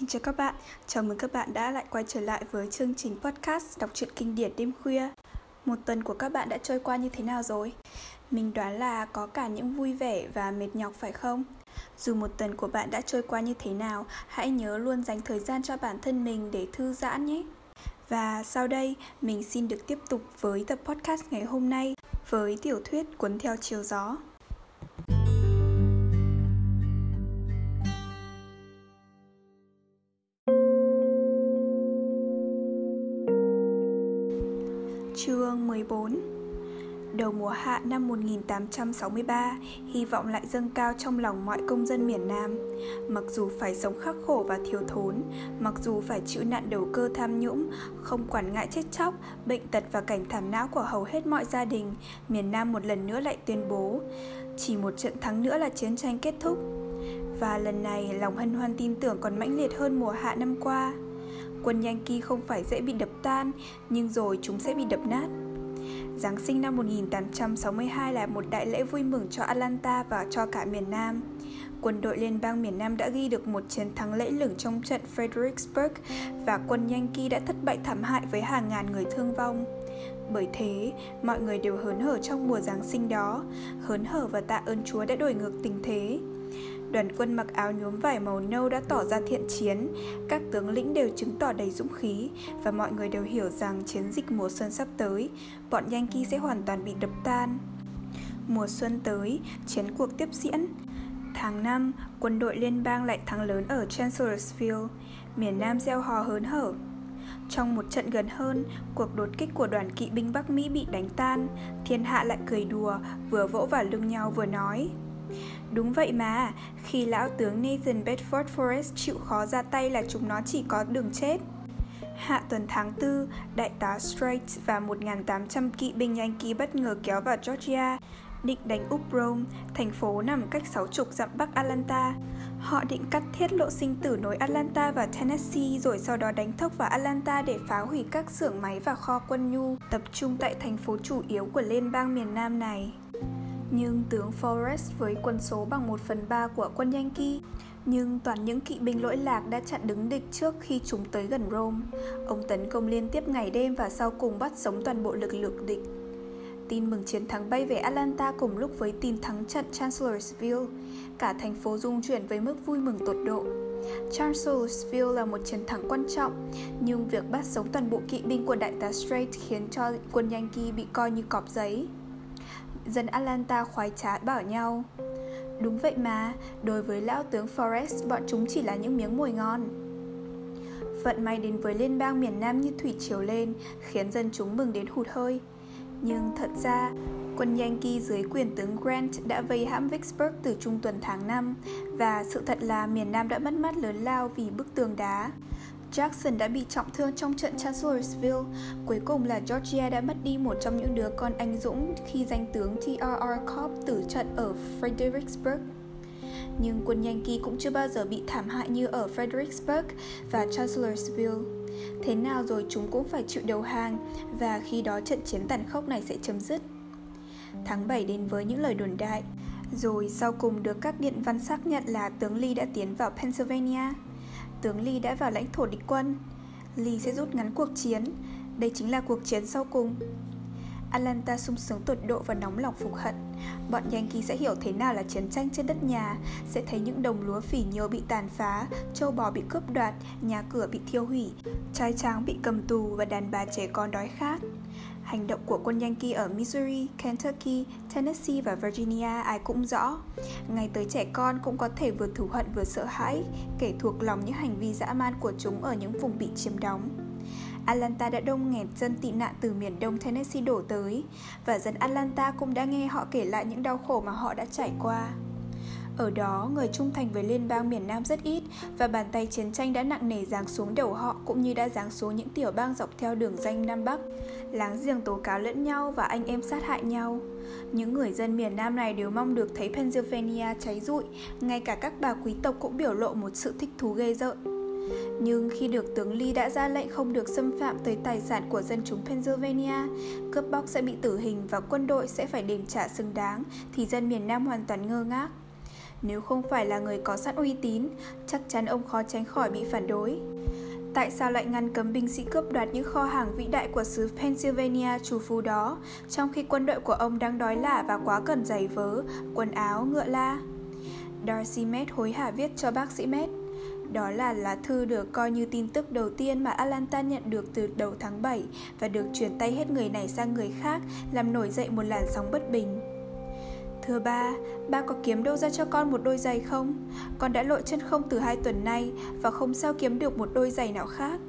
Xin chào các bạn, chào mừng các bạn đã lại quay trở lại với chương trình podcast đọc truyện kinh điển đêm khuya. Một tuần của các bạn đã trôi qua như thế nào rồi? Mình đoán là có cả những vui vẻ và mệt nhọc phải không? Dù một tuần của bạn đã trôi qua như thế nào, hãy nhớ luôn dành thời gian cho bản thân mình để thư giãn nhé. Và sau đây, mình xin được tiếp tục với tập podcast ngày hôm nay với tiểu thuyết Cuốn theo chiều gió. 14 Đầu mùa hạ năm 1863, hy vọng lại dâng cao trong lòng mọi công dân miền Nam. Mặc dù phải sống khắc khổ và thiếu thốn, mặc dù phải chịu nạn đầu cơ tham nhũng, không quản ngại chết chóc, bệnh tật và cảnh thảm não của hầu hết mọi gia đình, miền Nam một lần nữa lại tuyên bố chỉ một trận thắng nữa là chiến tranh kết thúc. Và lần này, lòng hân hoan tin tưởng còn mãnh liệt hơn mùa hạ năm qua. Quân Yankee không phải dễ bị đập tan, nhưng rồi chúng sẽ bị đập nát. Giáng sinh năm 1862 là một đại lễ vui mừng cho Atlanta và cho cả miền Nam. Quân đội liên bang miền Nam đã ghi được một chiến thắng lẫy lừng trong trận Fredericksburg và quân Yankee đã thất bại thảm hại với hàng ngàn người thương vong. Bởi thế, mọi người đều hớn hở trong mùa Giáng sinh đó, hớn hở và tạ ơn Chúa đã đổi ngược tình thế. Đoàn quân mặc áo nhuốm vải màu nâu đã tỏ ra thiện chiến, các tướng lĩnh đều chứng tỏ đầy dũng khí và mọi người đều hiểu rằng chiến dịch mùa xuân sắp tới, bọn Yankee sẽ hoàn toàn bị đập tan. Mùa xuân tới, chiến cuộc tiếp diễn. Tháng 5, quân đội liên bang lại thắng lớn ở Chancellorsville, miền Nam gieo hò hớn hở. Trong một trận gần hơn, cuộc đột kích của đoàn kỵ binh Bắc Mỹ bị đánh tan, thiên hạ lại cười đùa, vừa vỗ vào lưng nhau vừa nói. Đúng vậy mà, khi lão tướng Nathan Bedford Forrest chịu khó ra tay là chúng nó chỉ có đường chết. Hạ tuần tháng 4, đại tá Strait và 1.800 kỵ binh Yankee bất ngờ kéo vào Georgia, định đánh úp Rome, thành phố nằm cách 60 dặm bắc Atlanta. Họ định cắt thiết lộ sinh tử nối Atlanta và Tennessee rồi sau đó đánh thốc vào Atlanta để phá hủy các xưởng máy và kho quân nhu tập trung tại thành phố chủ yếu của liên bang miền Nam này. Nhưng tướng Forrest với quân số bằng 1 phần 3 của quân Yankee nhưng toàn những kỵ binh lỗi lạc đã chặn đứng địch trước khi chúng tới gần Rome. Ông tấn công liên tiếp ngày đêm và sau cùng bắt sống toàn bộ lực lượng địch. Tin mừng chiến thắng bay về Atlanta cùng lúc với tin thắng trận Chancellorsville. Cả thành phố rung chuyển với mức vui mừng tột độ. Chancellorsville là một chiến thắng quan trọng, nhưng việc bắt sống toàn bộ kỵ binh của đại tá Strait khiến cho quân Yankee bị coi như cọp giấy dân Atlanta khoái trá bảo nhau Đúng vậy mà, đối với lão tướng Forrest, bọn chúng chỉ là những miếng mồi ngon. Vận may đến với liên bang miền Nam như thủy triều lên, khiến dân chúng mừng đến hụt hơi. Nhưng thật ra, quân Yankee dưới quyền tướng Grant đã vây hãm Vicksburg từ trung tuần tháng 5 và sự thật là miền Nam đã mất mát lớn lao vì bức tường đá. Jackson đã bị trọng thương trong trận Chancellorsville. Cuối cùng là Georgia đã mất đi một trong những đứa con anh dũng khi danh tướng T.R.R. Cobb tử trận ở Fredericksburg. Nhưng quân Yankee cũng chưa bao giờ bị thảm hại như ở Fredericksburg và Chancellorsville. Thế nào rồi chúng cũng phải chịu đầu hàng và khi đó trận chiến tàn khốc này sẽ chấm dứt. Tháng 7 đến với những lời đồn đại, rồi sau cùng được các điện văn xác nhận là tướng Lee đã tiến vào Pennsylvania tướng Lee đã vào lãnh thổ địch quân. Lee sẽ rút ngắn cuộc chiến. Đây chính là cuộc chiến sau cùng. Atlanta sung sướng tột độ và nóng lòng phục hận. Bọn Yankee sẽ hiểu thế nào là chiến tranh trên đất nhà, sẽ thấy những đồng lúa phỉ nhiêu bị tàn phá, châu bò bị cướp đoạt, nhà cửa bị thiêu hủy, trai tráng bị cầm tù và đàn bà trẻ con đói khát. Hành động của quân Yankee ở Missouri, Kentucky, Tennessee và Virginia ai cũng rõ. Ngay tới trẻ con cũng có thể vừa thù hận vừa sợ hãi, kể thuộc lòng những hành vi dã man của chúng ở những vùng bị chiếm đóng. Atlanta đã đông nghẹt dân tị nạn từ miền đông Tennessee đổ tới, và dân Atlanta cũng đã nghe họ kể lại những đau khổ mà họ đã trải qua. Ở đó, người trung thành với liên bang miền Nam rất ít và bàn tay chiến tranh đã nặng nề giáng xuống đầu họ cũng như đã giáng xuống những tiểu bang dọc theo đường danh Nam Bắc. Láng giềng tố cáo lẫn nhau và anh em sát hại nhau. Những người dân miền Nam này đều mong được thấy Pennsylvania cháy rụi, ngay cả các bà quý tộc cũng biểu lộ một sự thích thú ghê rợn. Nhưng khi được tướng Lee đã ra lệnh không được xâm phạm tới tài sản của dân chúng Pennsylvania, cướp bóc sẽ bị tử hình và quân đội sẽ phải đền trả xứng đáng, thì dân miền Nam hoàn toàn ngơ ngác. Nếu không phải là người có sẵn uy tín, chắc chắn ông khó tránh khỏi bị phản đối. Tại sao lại ngăn cấm binh sĩ cướp đoạt những kho hàng vĩ đại của xứ Pennsylvania chủ phú đó, trong khi quân đội của ông đang đói lả và quá cần giày vớ, quần áo, ngựa la? Darcy Met hối hả viết cho bác sĩ Met. Đó là lá thư được coi như tin tức đầu tiên mà Atlanta nhận được từ đầu tháng 7 và được chuyển tay hết người này sang người khác, làm nổi dậy một làn sóng bất bình. Thưa ba, ba có kiếm đâu ra cho con một đôi giày không? Con đã lội chân không từ hai tuần nay và không sao kiếm được một đôi giày nào khác.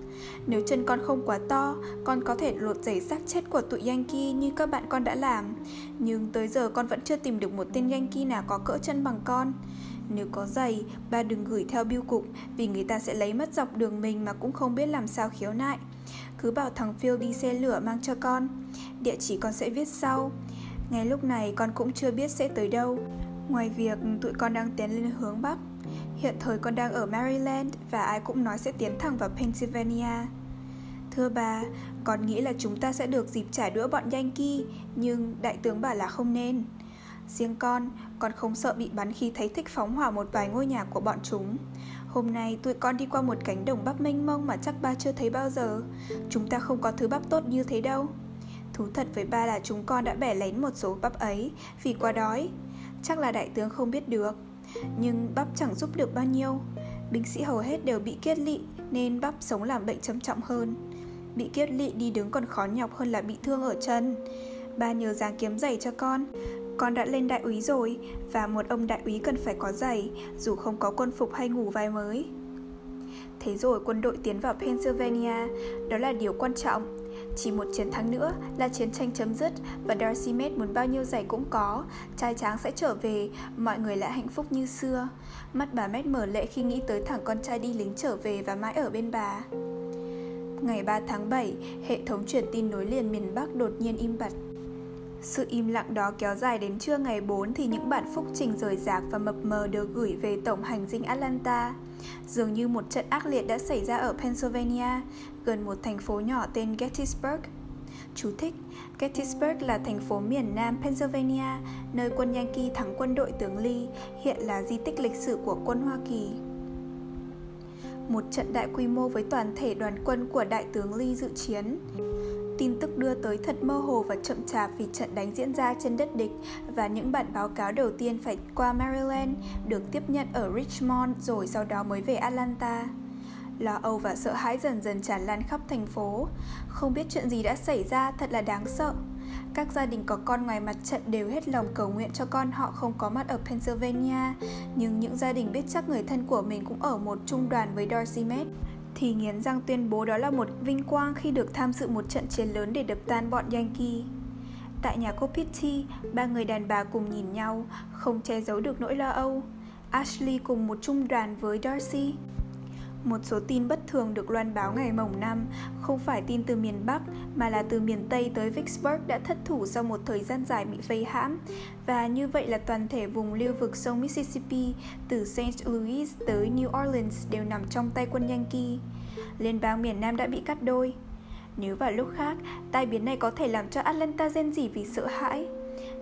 Nếu chân con không quá to, con có thể lột giày xác chết của tụi Yankee như các bạn con đã làm. Nhưng tới giờ con vẫn chưa tìm được một tên Yankee nào có cỡ chân bằng con. Nếu có giày, ba đừng gửi theo biêu cục vì người ta sẽ lấy mất dọc đường mình mà cũng không biết làm sao khiếu nại. Cứ bảo thằng Phil đi xe lửa mang cho con. Địa chỉ con sẽ viết sau. Ngay lúc này con cũng chưa biết sẽ tới đâu. Ngoài việc tụi con đang tiến lên hướng Bắc, hiện thời con đang ở Maryland và ai cũng nói sẽ tiến thẳng vào Pennsylvania. Thưa bà, con nghĩ là chúng ta sẽ được dịp trả đũa bọn Yankee, nhưng đại tướng bảo là không nên. Riêng con, con không sợ bị bắn khi thấy thích phóng hỏa một vài ngôi nhà của bọn chúng. Hôm nay tụi con đi qua một cánh đồng bắp mênh mông mà chắc ba chưa thấy bao giờ. Chúng ta không có thứ bắp tốt như thế đâu. Thú thật với ba là chúng con đã bẻ lén một số bắp ấy vì quá đói. Chắc là đại tướng không biết được. Nhưng bắp chẳng giúp được bao nhiêu. Binh sĩ hầu hết đều bị kiết lị nên bắp sống làm bệnh trầm trọng hơn. Bị kiết lị đi đứng còn khó nhọc hơn là bị thương ở chân. Ba nhờ dáng kiếm giày cho con con đã lên đại úy rồi và một ông đại úy cần phải có giày dù không có quân phục hay ngủ vai mới. Thế rồi quân đội tiến vào Pennsylvania, đó là điều quan trọng. Chỉ một chiến thắng nữa là chiến tranh chấm dứt và Darcy muốn bao nhiêu giày cũng có, trai tráng sẽ trở về, mọi người lại hạnh phúc như xưa. Mắt bà Mét mở lệ khi nghĩ tới thằng con trai đi lính trở về và mãi ở bên bà. Ngày 3 tháng 7, hệ thống truyền tin nối liền miền Bắc đột nhiên im bặt. Sự im lặng đó kéo dài đến trưa ngày 4 thì những bản phúc trình rời rạc và mập mờ được gửi về tổng hành dinh Atlanta. Dường như một trận ác liệt đã xảy ra ở Pennsylvania, gần một thành phố nhỏ tên Gettysburg. Chú thích, Gettysburg là thành phố miền nam Pennsylvania, nơi quân Yankee thắng quân đội tướng Lee, hiện là di tích lịch sử của quân Hoa Kỳ. Một trận đại quy mô với toàn thể đoàn quân của đại tướng Lee dự chiến. Tin tức đưa tới thật mơ hồ và chậm chạp vì trận đánh diễn ra trên đất địch và những bản báo cáo đầu tiên phải qua Maryland được tiếp nhận ở Richmond rồi sau đó mới về Atlanta. Lo âu và sợ hãi dần dần tràn lan khắp thành phố. Không biết chuyện gì đã xảy ra thật là đáng sợ. Các gia đình có con ngoài mặt trận đều hết lòng cầu nguyện cho con họ không có mặt ở Pennsylvania, nhưng những gia đình biết chắc người thân của mình cũng ở một trung đoàn với Dorsey Med thì nghiến răng tuyên bố đó là một vinh quang khi được tham dự một trận chiến lớn để đập tan bọn Yankee. Tại nhà cô Pitty, ba người đàn bà cùng nhìn nhau, không che giấu được nỗi lo âu. Ashley cùng một trung đoàn với Darcy. Một số tin bất thường được loan báo ngày mồng năm, không phải tin từ miền Bắc mà là từ miền Tây tới Vicksburg đã thất thủ sau một thời gian dài bị vây hãm và như vậy là toàn thể vùng lưu vực sông Mississippi từ St. Louis tới New Orleans đều nằm trong tay quân Yankee. Liên bang miền Nam đã bị cắt đôi. Nếu vào lúc khác, tai biến này có thể làm cho Atlanta rên rỉ vì sợ hãi.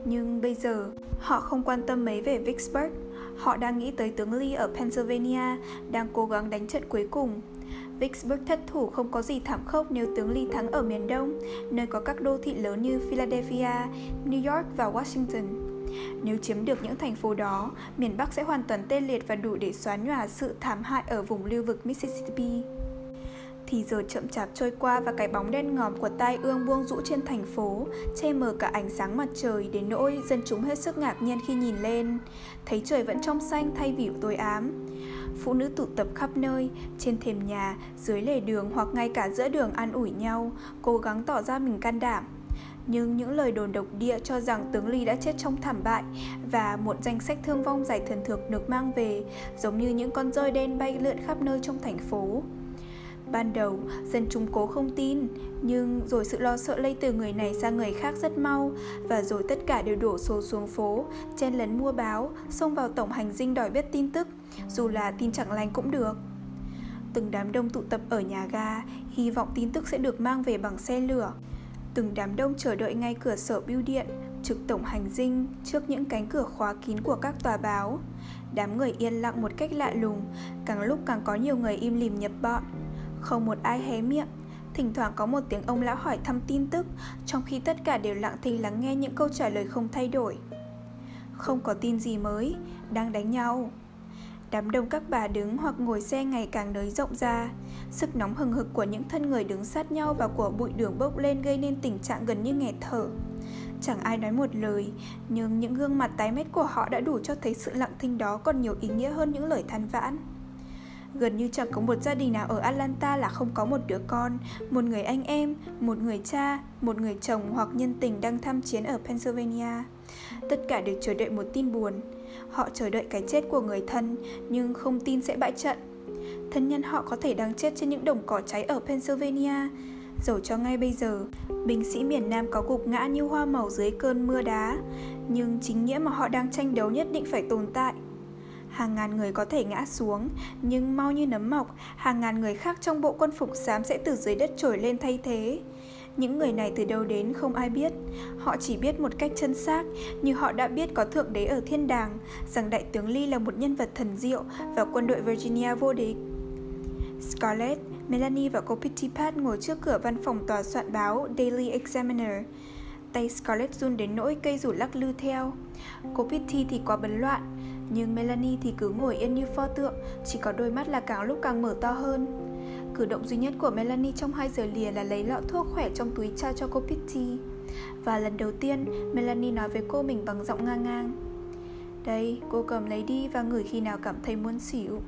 Nhưng bây giờ, họ không quan tâm mấy về Vicksburg Họ đang nghĩ tới tướng Lee ở Pennsylvania, đang cố gắng đánh trận cuối cùng. Vicksburg thất thủ không có gì thảm khốc nếu tướng Lee thắng ở miền Đông, nơi có các đô thị lớn như Philadelphia, New York và Washington. Nếu chiếm được những thành phố đó, miền Bắc sẽ hoàn toàn tê liệt và đủ để xóa nhòa sự thảm hại ở vùng lưu vực Mississippi thì giờ chậm chạp trôi qua và cái bóng đen ngòm của tai ương buông rũ trên thành phố, che mờ cả ánh sáng mặt trời đến nỗi dân chúng hết sức ngạc nhiên khi nhìn lên, thấy trời vẫn trong xanh thay vì tối ám. Phụ nữ tụ tập khắp nơi, trên thềm nhà, dưới lề đường hoặc ngay cả giữa đường an ủi nhau, cố gắng tỏ ra mình can đảm. Nhưng những lời đồn độc địa cho rằng tướng Ly đã chết trong thảm bại và một danh sách thương vong giải thần thược được mang về, giống như những con rơi đen bay lượn khắp nơi trong thành phố. Ban đầu, dân chúng cố không tin, nhưng rồi sự lo sợ lây từ người này sang người khác rất mau và rồi tất cả đều đổ xô xuống phố, chen lấn mua báo, xông vào tổng hành dinh đòi biết tin tức, dù là tin chẳng lành cũng được. Từng đám đông tụ tập ở nhà ga, hy vọng tin tức sẽ được mang về bằng xe lửa. Từng đám đông chờ đợi ngay cửa sở bưu điện, trực tổng hành dinh trước những cánh cửa khóa kín của các tòa báo. Đám người yên lặng một cách lạ lùng, càng lúc càng có nhiều người im lìm nhập bọn. Không một ai hé miệng, thỉnh thoảng có một tiếng ông lão hỏi thăm tin tức, trong khi tất cả đều lặng thinh lắng nghe những câu trả lời không thay đổi. Không có tin gì mới, đang đánh nhau. Đám đông các bà đứng hoặc ngồi xe ngày càng nới rộng ra Sức nóng hừng hực của những thân người đứng sát nhau và của bụi đường bốc lên gây nên tình trạng gần như nghẹt thở Chẳng ai nói một lời, nhưng những gương mặt tái mét của họ đã đủ cho thấy sự lặng thinh đó còn nhiều ý nghĩa hơn những lời than vãn. Gần như chẳng có một gia đình nào ở Atlanta là không có một đứa con, một người anh em, một người cha, một người chồng hoặc nhân tình đang tham chiến ở Pennsylvania. Tất cả đều chờ đợi một tin buồn. Họ chờ đợi cái chết của người thân, nhưng không tin sẽ bại trận. Thân nhân họ có thể đang chết trên những đồng cỏ cháy ở Pennsylvania, Dẫu cho ngay bây giờ, binh sĩ miền Nam có gục ngã như hoa màu dưới cơn mưa đá, nhưng chính nghĩa mà họ đang tranh đấu nhất định phải tồn tại. Hàng ngàn người có thể ngã xuống, nhưng mau như nấm mọc, hàng ngàn người khác trong bộ quân phục xám sẽ từ dưới đất trồi lên thay thế. Những người này từ đâu đến không ai biết Họ chỉ biết một cách chân xác Như họ đã biết có Thượng Đế ở thiên đàng Rằng Đại tướng Lee là một nhân vật thần diệu Và quân đội Virginia vô địch Scarlett, Melanie và cô Pittipat ngồi trước cửa văn phòng tòa soạn báo Daily Examiner. Tay Scarlett run đến nỗi cây rủ lắc lư theo. Cô Pitty thì quá bấn loạn, nhưng Melanie thì cứ ngồi yên như pho tượng, chỉ có đôi mắt là càng lúc càng mở to hơn. Cử động duy nhất của Melanie trong hai giờ lìa là lấy lọ thuốc khỏe trong túi trao cho cô Pitty. Và lần đầu tiên, Melanie nói với cô mình bằng giọng ngang ngang. Đây, cô cầm lấy đi và ngửi khi nào cảm thấy muốn xỉu.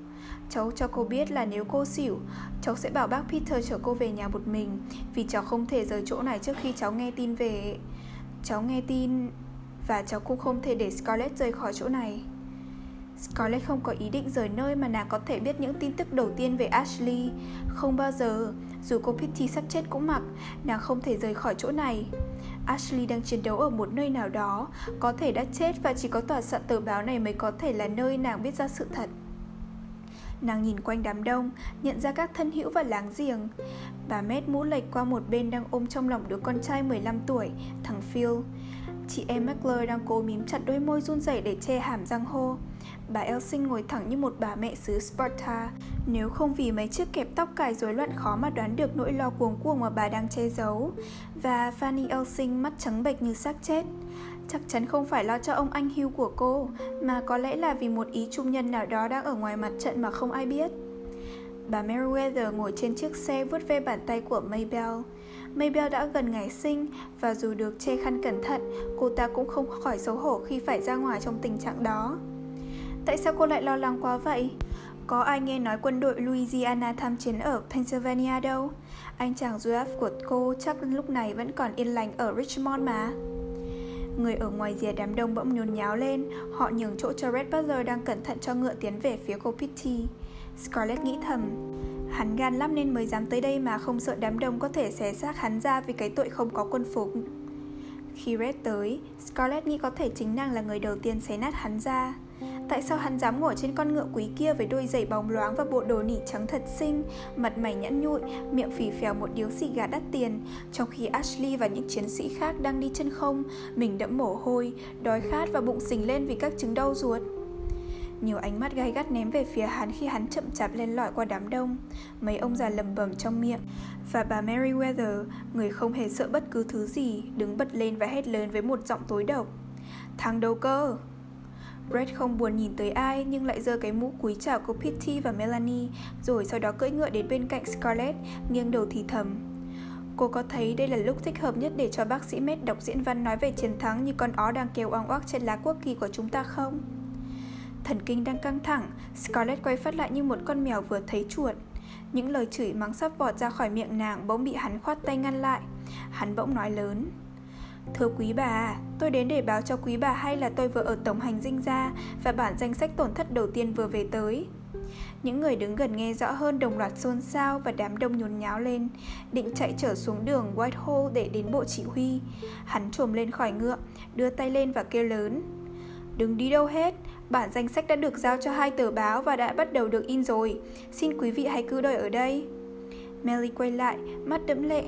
Cháu cho cô biết là nếu cô xỉu, cháu sẽ bảo bác Peter chở cô về nhà một mình Vì cháu không thể rời chỗ này trước khi cháu nghe tin về Cháu nghe tin và cháu cũng không thể để Scarlett rời khỏi chỗ này Scarlett không có ý định rời nơi mà nàng có thể biết những tin tức đầu tiên về Ashley Không bao giờ, dù cô Pitty sắp chết cũng mặc, nàng không thể rời khỏi chỗ này Ashley đang chiến đấu ở một nơi nào đó, có thể đã chết và chỉ có tòa soạn tờ báo này mới có thể là nơi nàng biết ra sự thật Nàng nhìn quanh đám đông, nhận ra các thân hữu và láng giềng. Bà mét mũ lệch qua một bên đang ôm trong lòng đứa con trai 15 tuổi, thằng Phil. Chị em McClure đang cố mím chặt đôi môi run rẩy để che hàm răng hô. Bà Elsing ngồi thẳng như một bà mẹ xứ Sparta, nếu không vì mấy chiếc kẹp tóc cài rối loạn khó mà đoán được nỗi lo cuồng cuồng mà bà đang che giấu. Và Fanny Elsing mắt trắng bệch như xác chết. Chắc chắn không phải lo cho ông anh hưu của cô, mà có lẽ là vì một ý trung nhân nào đó đang ở ngoài mặt trận mà không ai biết. Bà Meriwether ngồi trên chiếc xe vuốt ve bàn tay của Maybell. Maybell đã gần ngày sinh và dù được che khăn cẩn thận, cô ta cũng không khỏi xấu hổ khi phải ra ngoài trong tình trạng đó. Tại sao cô lại lo lắng quá vậy? Có ai nghe nói quân đội Louisiana tham chiến ở Pennsylvania đâu? Anh chàng Duaf của cô chắc lúc này vẫn còn yên lành ở Richmond mà. Người ở ngoài rìa đám đông bỗng nhốn nháo lên Họ nhường chỗ cho Red Butler đang cẩn thận cho ngựa tiến về phía cô Pitty Scarlett nghĩ thầm. Hắn gan lắm nên mới dám tới đây mà không sợ đám đông có thể xé xác hắn ra vì cái tội không có quân phục. Khi Red tới, Scarlett nghĩ có thể chính nàng là người đầu tiên xé nát hắn ra. Tại sao hắn dám ngồi trên con ngựa quý kia với đôi giày bóng loáng và bộ đồ nỉ trắng thật xinh, mặt mày nhẵn nhụi, miệng phì phèo một điếu xì gà đắt tiền, trong khi Ashley và những chiến sĩ khác đang đi chân không, mình đẫm mồ hôi, đói khát và bụng sình lên vì các chứng đau ruột. Nhiều ánh mắt gai gắt ném về phía hắn khi hắn chậm chạp lên lỏi qua đám đông. Mấy ông già lầm bầm trong miệng. Và bà Meriwether, người không hề sợ bất cứ thứ gì, đứng bật lên và hét lớn với một giọng tối độc. Thằng đầu cơ! Brett không buồn nhìn tới ai nhưng lại giơ cái mũ cúi chào cô Pitty và Melanie rồi sau đó cưỡi ngựa đến bên cạnh Scarlett, nghiêng đầu thì thầm. Cô có thấy đây là lúc thích hợp nhất để cho bác sĩ Med đọc diễn văn nói về chiến thắng như con ó đang kêu oang oác trên lá quốc kỳ của chúng ta không? Thần kinh đang căng thẳng, Scarlett quay phát lại như một con mèo vừa thấy chuột. Những lời chửi mắng sắp vọt ra khỏi miệng nàng bỗng bị hắn khoát tay ngăn lại. Hắn bỗng nói lớn. Thưa quý bà, tôi đến để báo cho quý bà hay là tôi vừa ở tổng hành dinh ra và bản danh sách tổn thất đầu tiên vừa về tới. Những người đứng gần nghe rõ hơn đồng loạt xôn xao và đám đông nhốn nháo lên, định chạy trở xuống đường Whitehall để đến bộ chỉ huy. Hắn trồm lên khỏi ngựa, đưa tay lên và kêu lớn. Đừng đi đâu hết, bản danh sách đã được giao cho hai tờ báo và đã bắt đầu được in rồi. Xin quý vị hãy cứ đợi ở đây. Melly quay lại, mắt đẫm lệ.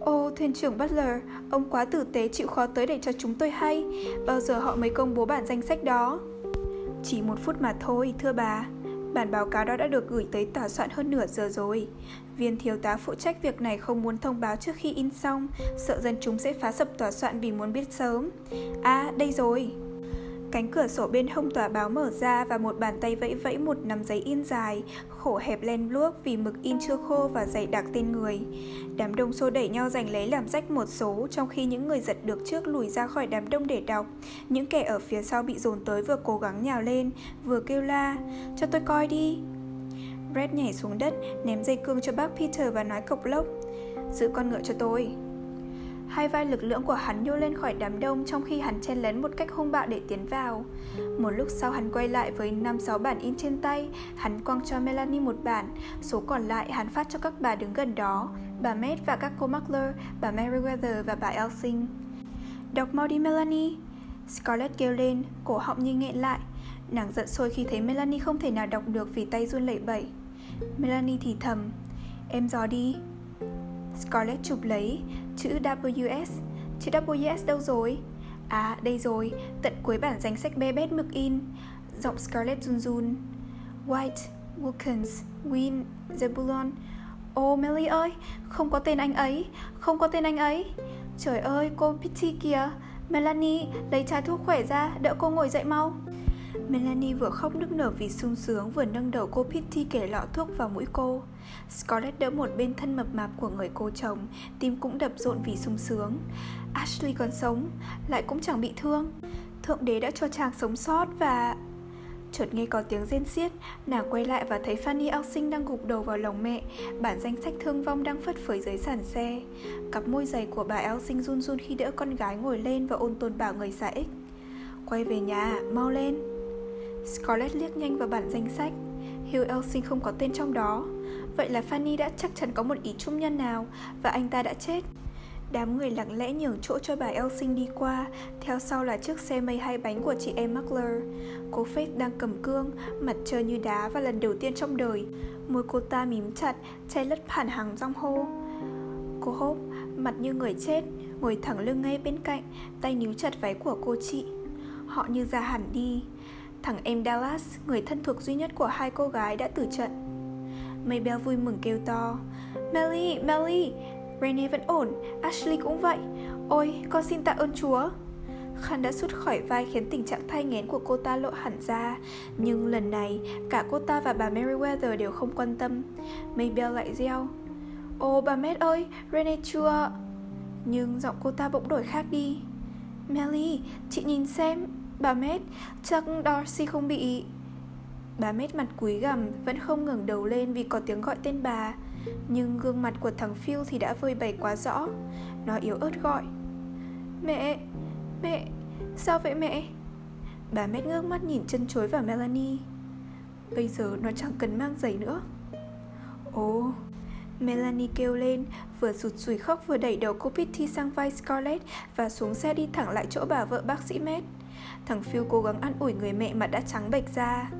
Ô, thuyền trưởng Butler, ông quá tử tế chịu khó tới để cho chúng tôi hay. Bao giờ họ mới công bố bản danh sách đó? Chỉ một phút mà thôi, thưa bà. Bản báo cáo đó đã được gửi tới tòa soạn hơn nửa giờ rồi. Viên thiếu tá phụ trách việc này không muốn thông báo trước khi in xong, sợ dân chúng sẽ phá sập tòa soạn vì muốn biết sớm. À, đây rồi. Cánh cửa sổ bên hông tòa báo mở ra và một bàn tay vẫy vẫy một nắm giấy in dài, khổ hẹp len luốc vì mực in chưa khô và dày đặc tên người. Đám đông xô đẩy nhau giành lấy làm rách một số, trong khi những người giật được trước lùi ra khỏi đám đông để đọc. Những kẻ ở phía sau bị dồn tới vừa cố gắng nhào lên, vừa kêu la, cho tôi coi đi. Brett nhảy xuống đất, ném dây cương cho bác Peter và nói cộc lốc, giữ con ngựa cho tôi. Hai vai lực lượng của hắn nhô lên khỏi đám đông trong khi hắn chen lấn một cách hung bạo để tiến vào. Một lúc sau hắn quay lại với 5-6 bản in trên tay, hắn quăng cho Melanie một bản, số còn lại hắn phát cho các bà đứng gần đó, bà Maid và các cô Muckler, bà Meriwether và bà Elsing. Đọc mau đi Melanie. Scarlett kêu lên, cổ họng như nghẹn lại. Nàng giận sôi khi thấy Melanie không thể nào đọc được vì tay run lẩy bẩy. Melanie thì thầm, em dò đi. Scarlett chụp lấy, chữ WS. Chữ WS đâu rồi? À, đây rồi, tận cuối bản danh sách bé bét mực in. Giọng Scarlett run run. White, Wilkins, Win, Zebulon. Ô, oh, Melly ơi, không có tên anh ấy, không có tên anh ấy. Trời ơi, cô Pitty kìa. Melanie, lấy chai thuốc khỏe ra, đỡ cô ngồi dậy mau. Melanie vừa khóc nức nở vì sung sướng vừa nâng đầu cô Pitty kể lọ thuốc vào mũi cô. Scarlett đỡ một bên thân mập mạp của người cô chồng, tim cũng đập rộn vì sung sướng. Ashley còn sống, lại cũng chẳng bị thương. Thượng đế đã cho chàng sống sót và... Chợt nghe có tiếng rên xiết, nàng quay lại và thấy Fanny Elsing đang gục đầu vào lòng mẹ, bản danh sách thương vong đang phất phới dưới sàn xe. Cặp môi dày của bà Elsing run run khi đỡ con gái ngồi lên và ôn tồn bảo người xã ích. Quay về nhà, mau lên. Scarlett liếc nhanh vào bản danh sách. Hugh Elsing không có tên trong đó. Vậy là Fanny đã chắc chắn có một ý chung nhân nào và anh ta đã chết. Đám người lặng lẽ nhường chỗ cho bà Elsing đi qua, theo sau là chiếc xe mây hai bánh của chị em Muckler. Cô Faith đang cầm cương, mặt trơ như đá và lần đầu tiên trong đời. Môi cô ta mím chặt, che lất phản hàng rong hô. Cô Hope, mặt như người chết, ngồi thẳng lưng ngay bên cạnh, tay níu chặt váy của cô chị. Họ như ra hẳn đi. Thằng em Dallas, người thân thuộc duy nhất của hai cô gái đã tử trận. Maybell vui mừng kêu to. Melly, Melly, Rene vẫn ổn, Ashley cũng vậy. Ôi, con xin tạ ơn Chúa. Khăn đã rút khỏi vai khiến tình trạng thai nghén của cô ta lộ hẳn ra. Nhưng lần này, cả cô ta và bà Meriwether đều không quan tâm. Maybell lại reo. Ô bà Matt ơi, Rene chưa? Nhưng giọng cô ta bỗng đổi khác đi. Melly, chị nhìn xem Bà Matt, chắc Darcy không bị Bà mét mặt cúi gằm Vẫn không ngẩng đầu lên vì có tiếng gọi tên bà. Nhưng gương mặt của thằng Phil thì đã vơi bày quá rõ. Nó yếu ớt gọi. Mẹ, mẹ, sao vậy mẹ? Bà mét ngước mắt nhìn chân chối vào Melanie. Bây giờ nó chẳng cần mang giày nữa. Ồ Melanie kêu lên Vừa rụt rùi khóc vừa đẩy đầu cô Pitty sang vai Scarlett Và xuống xe đi thẳng lại chỗ bà vợ bác sĩ Matt Thằng Phil cố gắng ăn ủi người mẹ mà đã trắng bệch ra.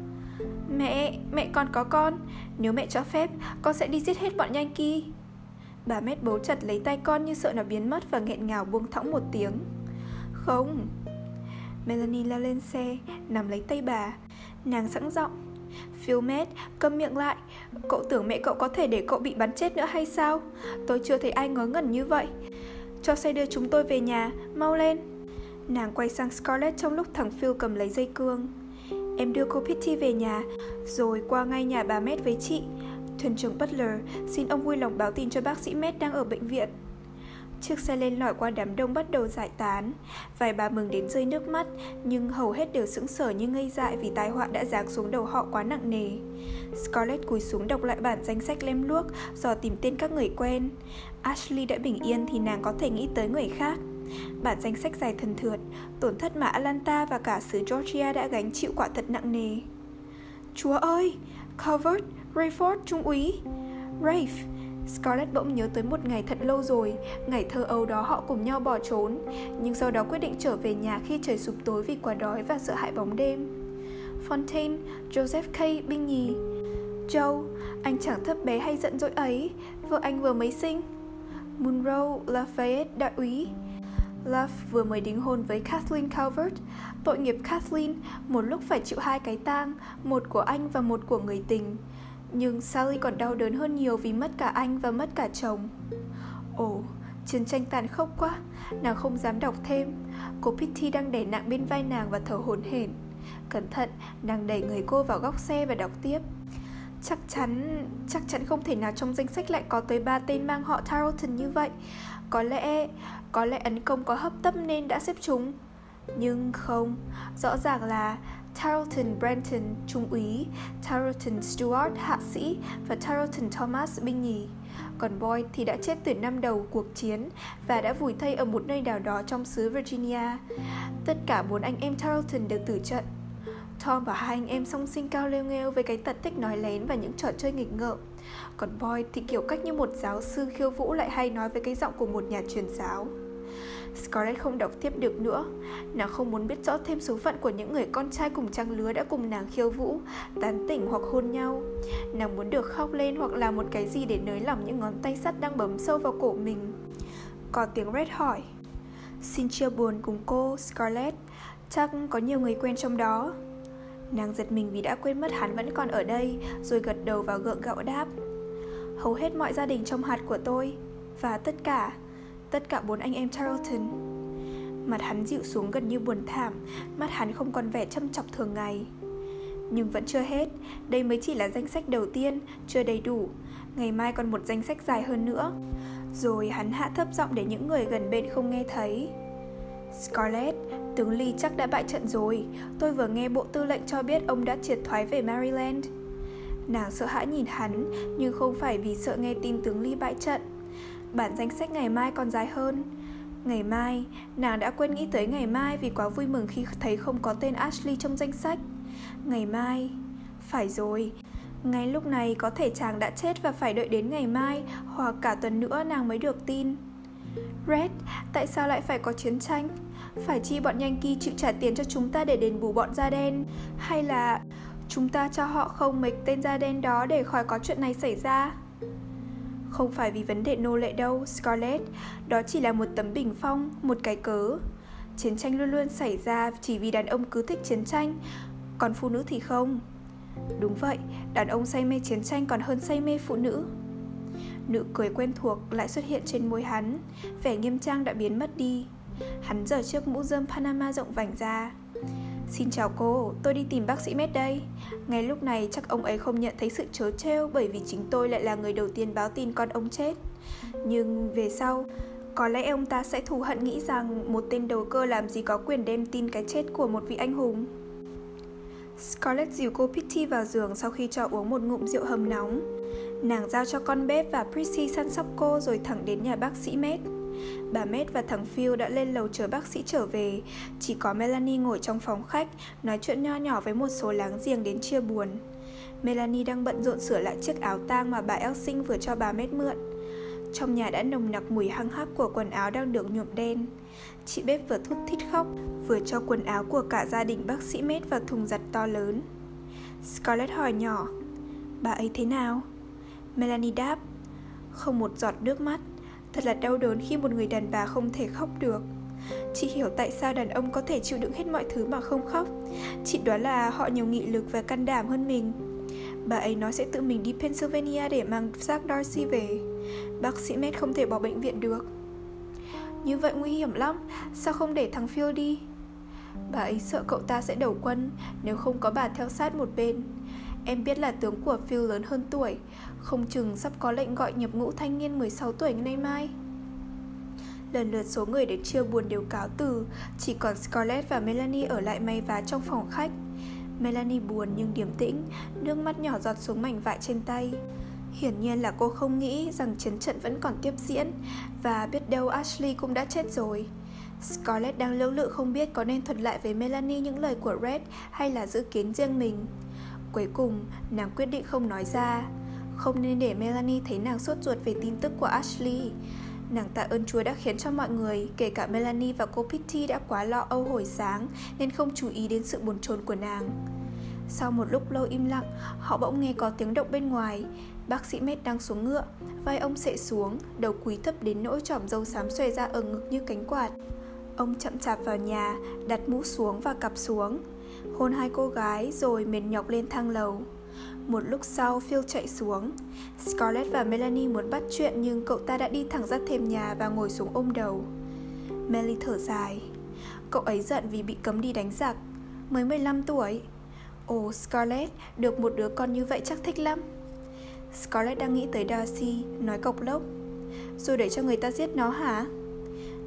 Mẹ, mẹ còn có con. Nếu mẹ cho phép, con sẽ đi giết hết bọn nhanh Yankee Bà mét bấu chặt lấy tay con như sợ nó biến mất và nghẹn ngào buông thõng một tiếng. Không. Melanie la lên xe, nằm lấy tay bà. Nàng sẵn giọng. Phil Matt, câm miệng lại. Cậu tưởng mẹ cậu có thể để cậu bị bắn chết nữa hay sao? Tôi chưa thấy ai ngớ ngẩn như vậy. Cho xe đưa chúng tôi về nhà, mau lên. Nàng quay sang Scarlett trong lúc thằng Phil cầm lấy dây cương. Em đưa cô Pitty về nhà, rồi qua ngay nhà bà Med với chị. Thuyền trưởng Butler, xin ông vui lòng báo tin cho bác sĩ Med đang ở bệnh viện. Chiếc xe lên lỏi qua đám đông bắt đầu giải tán Vài bà mừng đến rơi nước mắt Nhưng hầu hết đều sững sờ như ngây dại Vì tai họa đã giáng xuống đầu họ quá nặng nề Scarlett cúi xuống đọc lại bản danh sách lem luốc Dò tìm tên các người quen Ashley đã bình yên thì nàng có thể nghĩ tới người khác Bản danh sách dài thần thượt, tổn thất mà Atlanta và cả xứ Georgia đã gánh chịu quả thật nặng nề. Chúa ơi! Calvert, Rayford, Trung úy! Rafe! Scarlett bỗng nhớ tới một ngày thật lâu rồi, ngày thơ ấu đó họ cùng nhau bỏ trốn, nhưng sau đó quyết định trở về nhà khi trời sụp tối vì quá đói và sợ hãi bóng đêm. Fontaine, Joseph K. binh nhì. Joe, anh chẳng thấp bé hay giận dỗi ấy, vợ anh vừa mới sinh. Monroe Lafayette đại úy. Love vừa mới đính hôn với Kathleen Calvert. Tội nghiệp Kathleen một lúc phải chịu hai cái tang, một của anh và một của người tình. Nhưng Sally còn đau đớn hơn nhiều vì mất cả anh và mất cả chồng. Ồ, chiến tranh tàn khốc quá, nàng không dám đọc thêm. Cô Pitty đang đè nặng bên vai nàng và thở hổn hển. Cẩn thận, nàng đẩy người cô vào góc xe và đọc tiếp. Chắc chắn, chắc chắn không thể nào trong danh sách lại có tới ba tên mang họ Tarleton như vậy. Có lẽ, có lẽ ấn công có hấp tấp nên đã xếp chúng. Nhưng không, rõ ràng là Tarleton Brenton trung úy, Tarleton Stewart hạ sĩ và Tarleton Thomas binh nhì. Còn Boyd thì đã chết từ năm đầu cuộc chiến và đã vùi thây ở một nơi nào đó trong xứ Virginia. Tất cả bốn anh em Tarleton đều tử trận. Tom và hai anh em song sinh cao lêu nghêu với cái tật thích nói lén và những trò chơi nghịch ngợm. Còn Boyd thì kiểu cách như một giáo sư khiêu vũ lại hay nói với cái giọng của một nhà truyền giáo. Scarlett không đọc tiếp được nữa. Nàng không muốn biết rõ thêm số phận của những người con trai cùng trang lứa đã cùng nàng khiêu vũ Tán tỉnh hoặc hôn nhau. Nàng muốn được khóc lên hoặc làm một cái gì để nới lỏng những ngón tay sắt đang bấm sâu vào cổ mình. Có tiếng Red hỏi Xin chia buồn cùng cô, Scarlett. Chắc có nhiều người quen trong đó. Nàng giật mình vì đã quên mất hắn vẫn còn ở đây Rồi gật đầu và gượng gạo đáp Hầu hết mọi gia đình trong hạt của tôi Và tất cả tất cả bốn anh em Charlton. Mặt hắn dịu xuống gần như buồn thảm, mắt hắn không còn vẻ châm chọc thường ngày. Nhưng vẫn chưa hết, đây mới chỉ là danh sách đầu tiên, chưa đầy đủ. Ngày mai còn một danh sách dài hơn nữa. Rồi hắn hạ thấp giọng để những người gần bên không nghe thấy. Scarlett, tướng Lee chắc đã bại trận rồi. Tôi vừa nghe bộ tư lệnh cho biết ông đã triệt thoái về Maryland. Nàng sợ hãi nhìn hắn, nhưng không phải vì sợ nghe tin tướng Lee bại trận. Bản danh sách ngày mai còn dài hơn. Ngày mai, nàng đã quên nghĩ tới ngày mai vì quá vui mừng khi thấy không có tên Ashley trong danh sách. Ngày mai, phải rồi. Ngay lúc này có thể chàng đã chết và phải đợi đến ngày mai Hoặc cả tuần nữa nàng mới được tin. Red, tại sao lại phải có chiến tranh? Phải chi bọn Yankee chịu trả tiền cho chúng ta để đền bù bọn da đen? Hay là chúng ta cho họ không mấy tên da đen đó để khỏi có chuyện này xảy ra? Không phải vì vấn đề nô lệ đâu, Scarlett Đó chỉ là một tấm bình phong, một cái cớ Chiến tranh luôn luôn xảy ra chỉ vì đàn ông cứ thích chiến tranh Còn phụ nữ thì không Đúng vậy, đàn ông say mê chiến tranh còn hơn say mê phụ nữ Nụ cười quen thuộc lại xuất hiện trên môi hắn. Vẻ nghiêm trang đã biến mất đi. Hắn giở chiếc mũ rơm Panama rộng vành ra. Xin chào cô, tôi đi tìm bác sĩ Med đây. Ngay lúc này chắc ông ấy không nhận thấy sự trớ trêu Bởi vì chính tôi lại là người đầu tiên báo tin con ông chết. Nhưng về sau Có lẽ ông ta sẽ thù hận nghĩ rằng Một tên đầu cơ làm gì có quyền đem tin cái chết của một vị anh hùng. Scarlett dìu cô Pitty vào giường sau khi cho uống một ngụm rượu hầm nóng. Nàng giao cho con bếp và Prissy săn sóc cô rồi thẳng đến nhà bác sĩ Med Bà Med và thằng Phil đã lên lầu chờ bác sĩ trở về. Chỉ có Melanie ngồi trong phòng khách, Nói chuyện nho nhỏ với một số láng giềng đến chia buồn. Melanie đang bận rộn sửa lại chiếc áo tang mà bà Elsing vừa cho bà Med mượn. Trong nhà đã nồng nặc mùi hăng hắc của quần áo đang được nhuộm đen. Chị bếp vừa thút thít khóc, Vừa cho quần áo của cả gia đình bác sĩ Med vào thùng giặt to lớn. Scarlett hỏi nhỏ, Bà ấy thế nào? Melanie đáp, Không một giọt nước mắt. Thật là đau đớn khi một người đàn bà không thể khóc được. Chị hiểu tại sao đàn ông có thể chịu đựng hết mọi thứ mà không khóc. Chị đoán là họ nhiều nghị lực và can đảm hơn mình. Bà ấy nói sẽ tự mình đi Pennsylvania để mang xác Darcy về. Bác sĩ Matt không thể bỏ bệnh viện được. Như vậy nguy hiểm lắm. Sao không để thằng Phil đi? Bà ấy sợ cậu ta sẽ đầu quân. Nếu không có bà theo sát một bên. Em biết là tướng của Phil lớn hơn tuổi. Không chừng sắp có lệnh gọi nhập ngũ thanh niên 16 tuổi ngày mai. Lần lượt số người đến chia buồn đều cáo từ Chỉ còn Scarlett và Melanie ở lại may vá trong phòng khách. Melanie buồn nhưng điềm tĩnh Nước mắt nhỏ giọt xuống mảnh vải trên tay. Hiển nhiên là cô không nghĩ rằng chiến trận vẫn còn tiếp diễn Và biết đâu Ashley cũng đã chết rồi. Scarlett đang lưỡng lự không biết có nên thuật lại với Melanie những lời của Red hay là giữ kiến riêng mình. Cuối cùng, nàng quyết định không nói ra. Không nên để Melanie thấy nàng sốt ruột về tin tức của Ashley Nàng tạ ơn Chúa đã khiến cho mọi người, kể cả Melanie và cô Pitty đã quá lo âu hồi sáng nên không chú ý đến sự buồn chồn của nàng. Sau một lúc lâu im lặng, họ bỗng nghe có tiếng động bên ngoài. Bác sĩ Med đang xuống ngựa, vai ông sệ xuống, đầu quý thấp đến nỗi trỏm dâu xám xòe ra ở ngực như cánh quạt. Ông chậm chạp vào nhà, đặt mũ xuống và cặp xuống, hôn hai cô gái rồi mệt nhọc lên thang lầu. Một lúc sau, Phil chạy xuống. Scarlett và Melanie muốn bắt chuyện nhưng cậu ta đã đi thẳng ra thềm nhà và ngồi xuống ôm đầu. Melly thở dài. Cậu ấy giận vì bị cấm đi đánh giặc. Mới 15 tuổi. Ồ, Scarlett, được một đứa con như vậy chắc thích lắm. Scarlett đang nghĩ tới Darcy, nói cộc lốc. Rồi để cho người ta giết nó hả?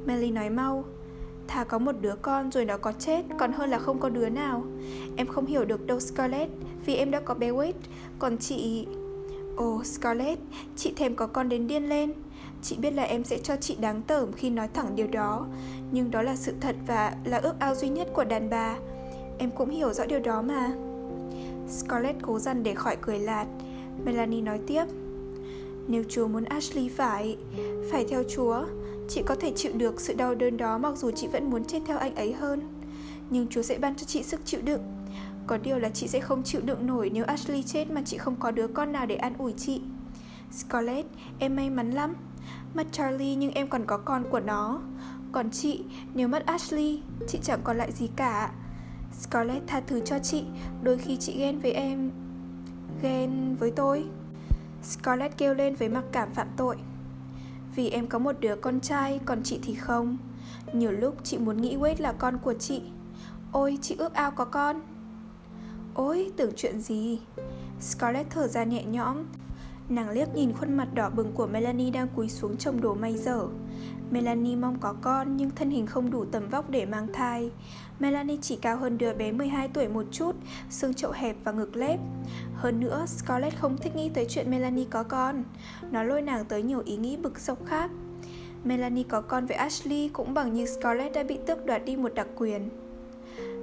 Melly nói mau, Thà có một đứa con rồi nó có chết Còn hơn là không có đứa nào. Em không hiểu được đâu Scarlett Vì em đã có bé Wade. Còn chị... Ồ oh, Scarlett Chị thèm có con đến điên lên. Chị biết là em sẽ cho chị đáng tởm khi nói thẳng điều đó. Nhưng đó là sự thật và là ước ao duy nhất của đàn bà. Em cũng hiểu rõ điều đó mà. Scarlett cố dằn để khỏi cười lạt. Melanie nói tiếp. Nếu Chúa muốn Ashley phải Phải theo Chúa Chị có thể chịu được sự đau đớn đó mặc dù chị vẫn muốn chết theo anh ấy hơn. Nhưng Chúa sẽ ban cho chị sức chịu đựng. Có điều là chị sẽ không chịu đựng nổi nếu Ashley chết mà chị không có đứa con nào để an ủi chị. Scarlett, em may mắn lắm. Mất Charlie nhưng em còn có con của nó. Còn chị, nếu mất Ashley, chị chẳng còn lại gì cả. Scarlett tha thứ cho chị. Đôi khi chị ghen với em Ghen với tôi. Scarlett kêu lên với mặc cảm phạm tội vì em có một đứa con trai Còn chị thì không. Nhiều lúc chị muốn nghĩ Wade là con của chị. Ôi chị ước ao có con. Ôi tưởng chuyện gì? Scarlett thở ra nhẹ nhõm. Nàng liếc nhìn khuôn mặt đỏ bừng của Melanie đang cúi xuống trồng đồ may dở. Melanie mong có con nhưng thân hình không đủ tầm vóc để mang thai. Melanie chỉ cao hơn đứa bé 12 tuổi một chút, xương chậu hẹp và ngực lép. Hơn nữa, Scarlett không thích nghĩ tới chuyện Melanie có con. Nó lôi nàng tới nhiều ý nghĩ bực dọc khác. Melanie có con với Ashley cũng bằng như Scarlett đã bị tước đoạt đi một đặc quyền.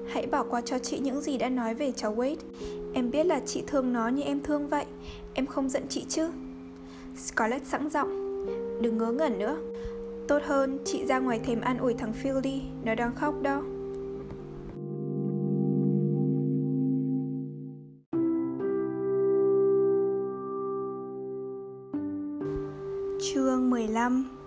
Hãy bỏ qua cho chị những gì đã nói về cháu Wade. Em biết là chị thương nó như em thương vậy. Em không giận chị chứ? Scarlett sẵn giọng. Đừng ngớ ngẩn nữa. Tốt hơn, chị ra ngoài thềm an ủi thằng Phil đi, nó đang khóc đó. 15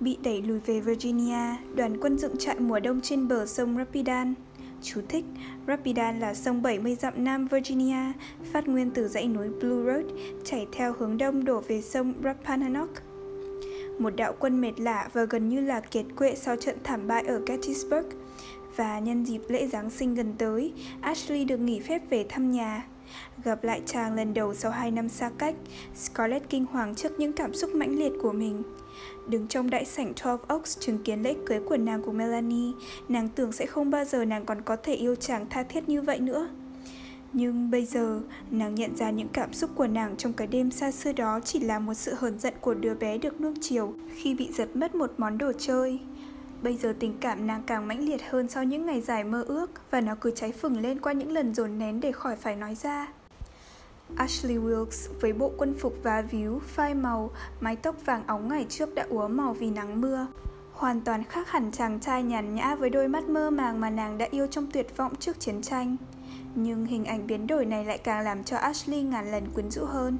Bị đẩy lùi về Virginia, đoàn quân dựng trại mùa đông trên bờ sông Rapidan. Chú thích, Rapidan là sông 70 dặm nam Virginia, phát nguyên từ dãy núi Blue Road, chảy theo hướng đông đổ về sông Rappahannock. Một đạo quân mệt lạ và gần như là kiệt quệ sau trận thảm bại ở Gettysburg. Và nhân dịp lễ Giáng sinh gần tới, Ashley được nghỉ phép về thăm nhà. Gặp lại chàng lần đầu sau 2 năm xa cách, Scarlett kinh hoàng trước những cảm xúc mãnh liệt của mình. Đứng trong đại sảnh 12 Oaks chứng kiến lễ cưới của nàng của Melanie, nàng tưởng sẽ không bao giờ nàng còn có thể yêu chàng tha thiết như vậy nữa. Nhưng bây giờ, nàng nhận ra những cảm xúc của nàng trong cái đêm xa xưa đó chỉ là một sự hờn giận của đứa bé được nuông chiều khi bị giật mất một món đồ chơi. Bây giờ tình cảm nàng càng mãnh liệt hơn sau những ngày dài mơ ước và nó cứ cháy phừng lên qua những lần dồn nén để khỏi phải nói ra. Ashley Wilkes với bộ quân phục và víu, phai màu, mái tóc vàng óng ngày trước đã úa màu vì nắng mưa. Hoàn toàn khác hẳn chàng trai nhàn nhã với đôi mắt mơ màng mà nàng đã yêu trong tuyệt vọng trước chiến tranh. Nhưng hình ảnh biến đổi này lại càng làm cho Ashley ngàn lần quyến rũ hơn.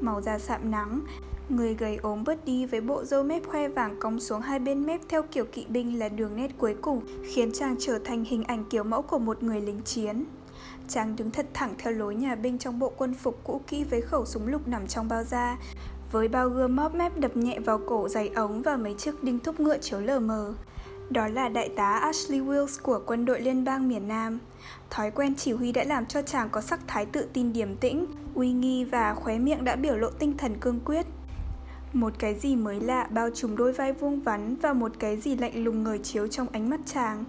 Màu da sạm nắng, Người gầy ốm bớt đi với bộ râu mép khoe vàng cong xuống hai bên mép theo kiểu kỵ binh là đường nét cuối cùng, khiến chàng trở thành hình ảnh kiểu mẫu của một người lính chiến. Chàng đứng thật thẳng theo lối nhà binh trong bộ quân phục cũ kỹ với khẩu súng lục nằm trong bao da, với bao gươm móp mép đập nhẹ vào cổ giày ống và mấy chiếc đinh thúc ngựa chiếu lờ mờ. Đó là đại tá Ashley Wills của quân đội liên bang miền Nam. Thói quen chỉ huy đã làm cho chàng có sắc thái tự tin điềm tĩnh, uy nghi và khóe miệng đã biểu lộ tinh thần cương quyết. Một cái gì mới lạ bao trùm đôi vai vuông vắn và một cái gì lạnh lùng ngời chiếu trong ánh mắt chàng.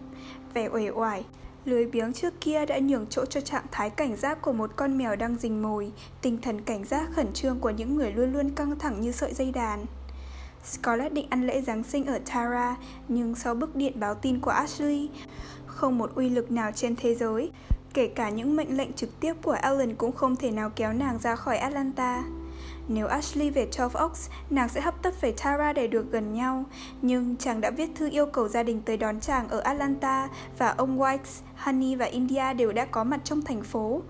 Vẻ uể oải, lưới biếng trước kia đã nhường chỗ cho trạng thái cảnh giác của một con mèo đang rình mồi, tinh thần cảnh giác khẩn trương của những người luôn luôn căng thẳng như sợi dây đàn. Scarlett định ăn lễ Giáng sinh ở Tara, nhưng sau bức điện báo tin của Ashley, không một uy lực nào trên thế giới, kể cả những mệnh lệnh trực tiếp của Alan cũng không thể nào kéo nàng ra khỏi Atlanta. Nếu Ashley về 12 Oaks, nàng sẽ hấp tấp về Tara để được gần nhau. Nhưng chàng đã viết thư yêu cầu gia đình tới đón chàng ở Atlanta và ông White, Honey và India đều đã có mặt trong thành phố.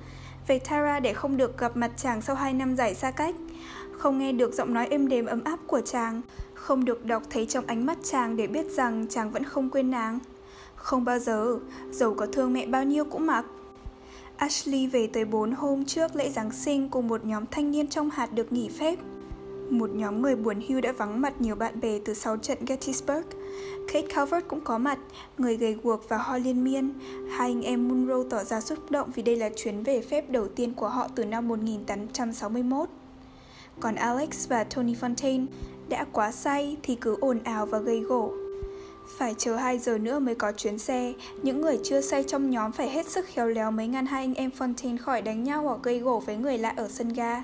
Về Tara để không được gặp mặt chàng sau 2 năm dài xa cách. không nghe được giọng nói êm đềm ấm áp của chàng, không được đọc thấy trong ánh mắt chàng để biết rằng chàng vẫn không quên nàng. Không bao giờ, dầu có thương mẹ bao nhiêu cũng mặc. Ashley về tới 4 hôm trước lễ Giáng sinh cùng một nhóm thanh niên trong hạt được nghỉ phép. Một nhóm người buồn hưu đã vắng mặt nhiều bạn bè từ sau trận Gettysburg. Kate Calvert cũng có mặt, người gầy guộc và ho liên miên. Hai anh em Munro tỏ ra xúc động vì đây là chuyến về phép đầu tiên của họ từ năm 1861. Còn Alex và Tony Fontaine đã quá say thì cứ ồn ào và gây gỗ. Phải chờ 2 giờ nữa mới có chuyến xe, những người chưa say trong nhóm phải hết sức khéo léo mới ngăn hai anh em Fontaine khỏi đánh nhau hoặc gây gỗ với người lạ ở sân ga.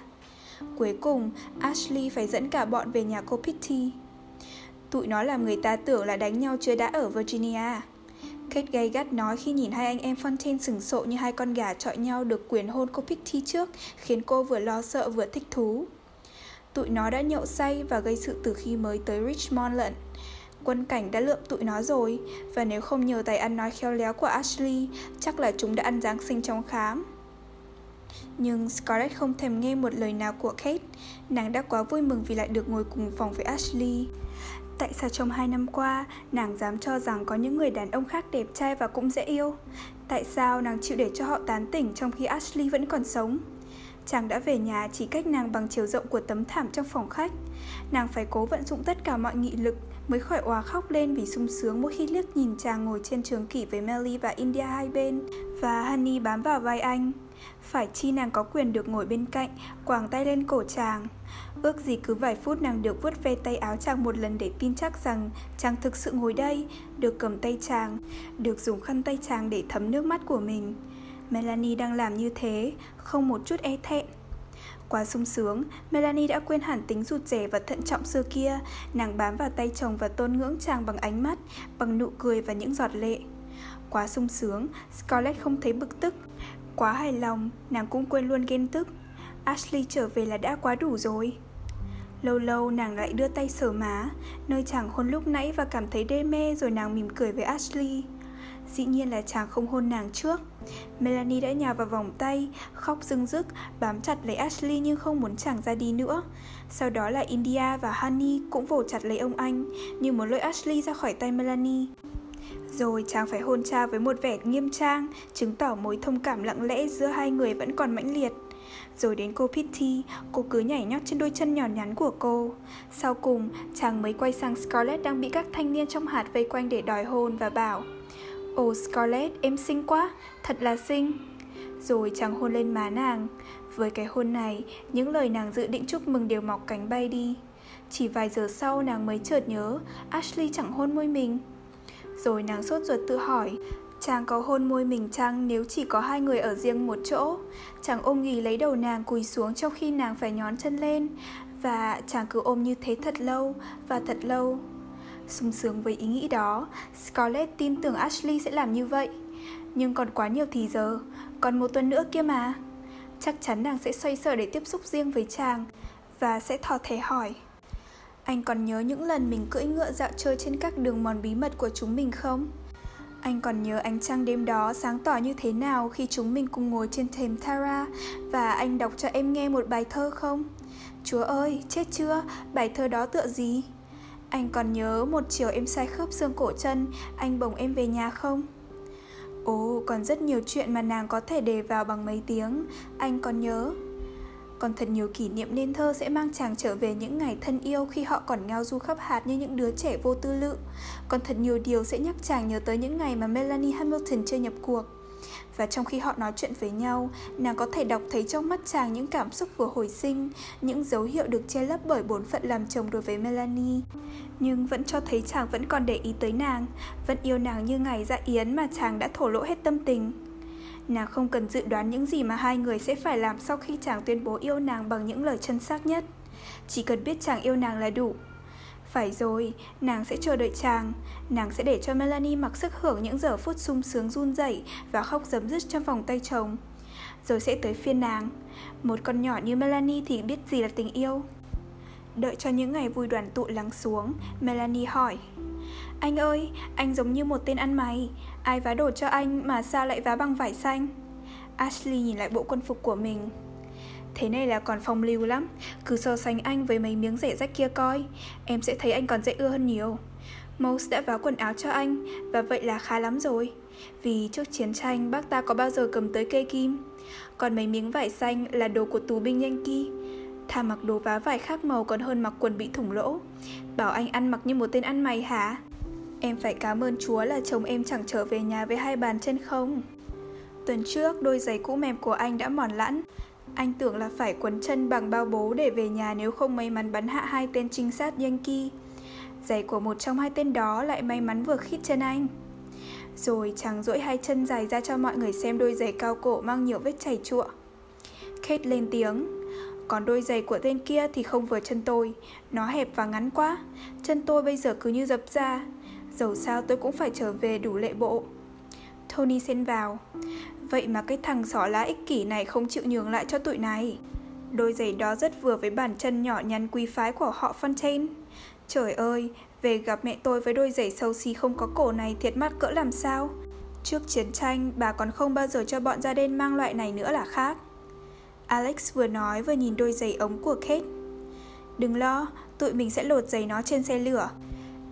Cuối cùng, Ashley phải dẫn cả bọn về nhà cô Pitty. Tụi nó làm người ta tưởng là đánh nhau chưa đã ở Virginia. Kate gay gắt nói khi nhìn hai anh em Fontaine sừng sộ như hai con gà chọi nhau được quyền hôn cô Pitty trước, khiến cô vừa lo sợ vừa thích thú. Tụi nó đã nhậu say và gây sự từ khi mới tới Richmond lận. Quân cảnh đã lượm tụi nó rồi, và nếu không nhờ tài ăn nói khéo léo của Ashley, chắc là chúng đã ăn Giáng sinh trong khám. Nhưng Scarlett không thèm nghe một lời nào của Kate, nàng đã quá vui mừng vì lại được ngồi cùng phòng với Ashley. Tại sao trong hai năm qua, nàng dám cho rằng có những người đàn ông khác đẹp trai và cũng dễ yêu? Tại sao nàng chịu để cho họ tán tỉnh trong khi Ashley vẫn còn sống? Chàng đã về nhà chỉ cách nàng bằng chiều rộng của tấm thảm trong phòng khách. Nàng phải cố vận dụng tất cả mọi nghị lực mới khỏi òa khóc lên vì sung sướng mỗi khi liếc nhìn chàng ngồi trên trường kỷ với Melly và India hai bên và Honey bám vào vai anh. Phải chi nàng có quyền được ngồi bên cạnh, quàng tay lên cổ chàng. Ước gì cứ vài phút nàng được vuốt ve tay áo chàng một lần để tin chắc rằng chàng thực sự ngồi đây, được cầm tay chàng, được dùng khăn tay chàng để thấm nước mắt của mình. Melanie đang làm như thế, không một chút e thẹn. Quá sung sướng, Melanie đã quên hẳn tính rụt rẻ và thận trọng xưa kia. Nàng bám vào tay chồng và tôn ngưỡng chàng bằng ánh mắt, bằng nụ cười và những giọt lệ. Quá sung sướng, Scarlett không thấy bực tức. Quá hài lòng, nàng cũng quên luôn ghen tức. Ashley trở về là đã quá đủ rồi. Lâu lâu nàng lại đưa tay sờ má, nơi chàng hôn lúc nãy và cảm thấy đê mê rồi nàng mỉm cười với Ashley. Dĩ nhiên là chàng không hôn nàng trước Melanie đã nhào vào vòng tay Khóc rưng rức Bám chặt lấy Ashley nhưng không muốn chàng ra đi nữa Sau đó là India và Honey Cũng vồ chặt lấy ông anh Như muốn lôi Ashley ra khỏi tay Melanie rồi chàng phải hôn cha với một vẻ nghiêm trang, chứng tỏ mối thông cảm lặng lẽ giữa hai người vẫn còn mãnh liệt. Rồi đến cô Pitty, cô cứ nhảy nhót trên đôi chân nhỏ nhắn của cô. Sau cùng, chàng mới quay sang Scarlett đang bị các thanh niên trong hạt vây quanh để đòi hôn và bảo Ồ Scarlett, em xinh quá, thật là xinh. Rồi chàng hôn lên má nàng. Với cái hôn này, những lời nàng dự định chúc mừng đều mọc cánh bay đi. Chỉ vài giờ sau nàng mới chợt nhớ Ashley chẳng hôn môi mình. Rồi nàng sốt ruột tự hỏi Chàng có hôn môi mình chăng nếu chỉ có hai người ở riêng một chỗ Chàng ôm nghỉ lấy đầu nàng cùi xuống trong khi nàng phải nhón chân lên Và chàng cứ ôm như thế thật lâu và thật lâu sung sướng với ý nghĩ đó, Scarlett tin tưởng Ashley sẽ làm như vậy. Nhưng còn quá nhiều thì giờ, còn một tuần nữa kia mà. Chắc chắn nàng sẽ xoay sở để tiếp xúc riêng với chàng và sẽ thò thẻ hỏi. Anh còn nhớ những lần mình cưỡi ngựa dạo chơi trên các đường mòn bí mật của chúng mình không? Anh còn nhớ ánh trăng đêm đó sáng tỏ như thế nào khi chúng mình cùng ngồi trên thềm Tara và anh đọc cho em nghe một bài thơ không? Chúa ơi, chết chưa? Bài thơ đó tựa gì? Anh còn nhớ một chiều em sai khớp xương cổ chân, anh bồng em về nhà không? Ồ, còn rất nhiều chuyện mà nàng có thể đề vào bằng mấy tiếng, anh còn nhớ. Còn thật nhiều kỷ niệm nên thơ sẽ mang chàng trở về những ngày thân yêu khi họ còn ngao du khắp hạt như những đứa trẻ vô tư lự. Còn thật nhiều điều sẽ nhắc chàng nhớ tới những ngày mà Melanie Hamilton chưa nhập cuộc. Và trong khi họ nói chuyện với nhau, nàng có thể đọc thấy trong mắt chàng những cảm xúc vừa hồi sinh, những dấu hiệu được che lấp bởi bổn phận làm chồng đối với Melanie. Nhưng vẫn cho thấy chàng vẫn còn để ý tới nàng, vẫn yêu nàng như ngày dạ yến mà chàng đã thổ lộ hết tâm tình. Nàng không cần dự đoán những gì mà hai người sẽ phải làm sau khi chàng tuyên bố yêu nàng bằng những lời chân xác nhất. Chỉ cần biết chàng yêu nàng là đủ. Phải rồi, nàng sẽ chờ đợi chàng. Nàng sẽ để cho Melanie mặc sức hưởng những giờ phút sung sướng run rẩy Và khóc giấm dứt trong vòng tay chồng. Rồi sẽ tới phiên nàng. Một con nhỏ như Melanie thì biết gì là tình yêu? Đợi cho những ngày vui đoàn tụ lắng xuống Melanie hỏi. Anh ơi, anh giống như một tên ăn mày. Ai vá đồ cho anh mà sao lại vá bằng vải xanh? Ashley nhìn lại bộ quân phục của mình. Thế này là còn phong lưu lắm. Cứ so sánh anh với mấy miếng rẻ rách kia coi, Em sẽ thấy anh còn dễ ưa hơn nhiều. Mouse đã váo quần áo cho anh, Và vậy là khá lắm rồi. Vì trước chiến tranh, bác ta có bao giờ cầm tới cây kim? Còn mấy miếng vải xanh là đồ của tù binh Yankee. Thà mặc đồ vá vải khác màu còn hơn mặc quần bị thủng lỗ. Bảo anh ăn mặc như một tên ăn mày hả? Em phải cảm ơn Chúa là chồng em chẳng trở về nhà với hai bàn chân không? Tuần trước, đôi giày cũ mềm của anh đã mòn lẵn. Anh tưởng là phải quấn chân bằng bao bố để về nhà nếu không may mắn bắn hạ hai tên trinh sát Yankee. Giày của một trong hai tên đó lại may mắn vừa khít chân anh. Rồi chàng duỗi hai chân dài ra cho mọi người xem đôi giày cao cổ mang nhiều vết chảy chụa. Kate lên tiếng, còn đôi giày của tên kia thì không vừa chân tôi, Nó hẹp và ngắn quá, Chân tôi bây giờ cứ như dập ra Dẫu sao tôi cũng phải trở về đủ lệ bộ. Tony xen vào Vậy mà cái thằng xỏ lá ích kỷ này không chịu nhường lại cho tụi này. Đôi giày đó rất vừa với bàn chân nhỏ nhắn quý phái của họ Fontaine. Trời ơi, về gặp mẹ tôi với đôi giày xấu xí không có cổ này thiệt mắt cỡ làm sao. Trước chiến tranh, bà còn không bao giờ cho bọn gia đen mang loại này nữa là khác. Alex vừa nói vừa nhìn đôi giày ống của Kate. Đừng lo, tụi mình sẽ lột giày nó trên xe lửa.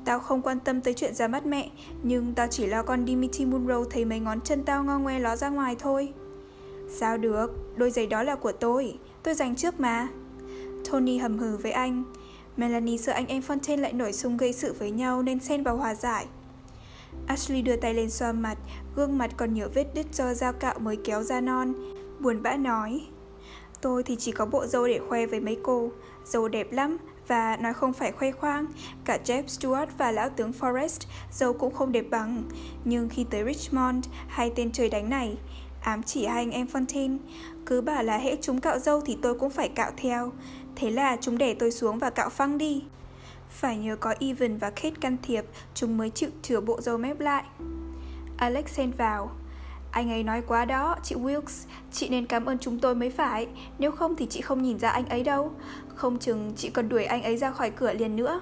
Tao không quan tâm tới chuyện ra mắt mẹ Nhưng tao chỉ lo con Dimitri Munro thấy mấy ngón chân tao ngo ngoe ló ra ngoài thôi. Sao được, đôi giày đó là của tôi Tôi dành trước mà. Tony hầm hừ với anh. Melanie sợ anh em Fontaine lại nổi xung gây sự với nhau Nên xen vào hòa giải. Ashley đưa tay lên xoa mặt Gương mặt còn nhiều vết đứt do dao cạo mới kéo ra non Buồn bã nói. Tôi thì chỉ có bộ dâu để khoe với mấy cô Dâu đẹp lắm và nói không phải khoe khoang. Cả Jeff Stewart và lão tướng Forrest Dâu cũng không đẹp bằng. Nhưng khi tới Richmond Hai tên trời đánh này Ám chỉ hai anh em Fontaine. Cứ bảo là hễ chúng cạo dâu thì tôi cũng phải cạo theo. Thế là chúng để tôi xuống và cạo phăng đi. Phải nhờ có Evan và Kate can thiệp Chúng mới chịu chừa bộ dâu mép lại. Alex xen vào. Anh ấy nói quá đó, chị Wilkes, chị nên cảm ơn chúng tôi mới phải, nếu không thì chị không nhìn ra anh ấy đâu. Không chừng chị còn đuổi anh ấy ra khỏi cửa liền nữa.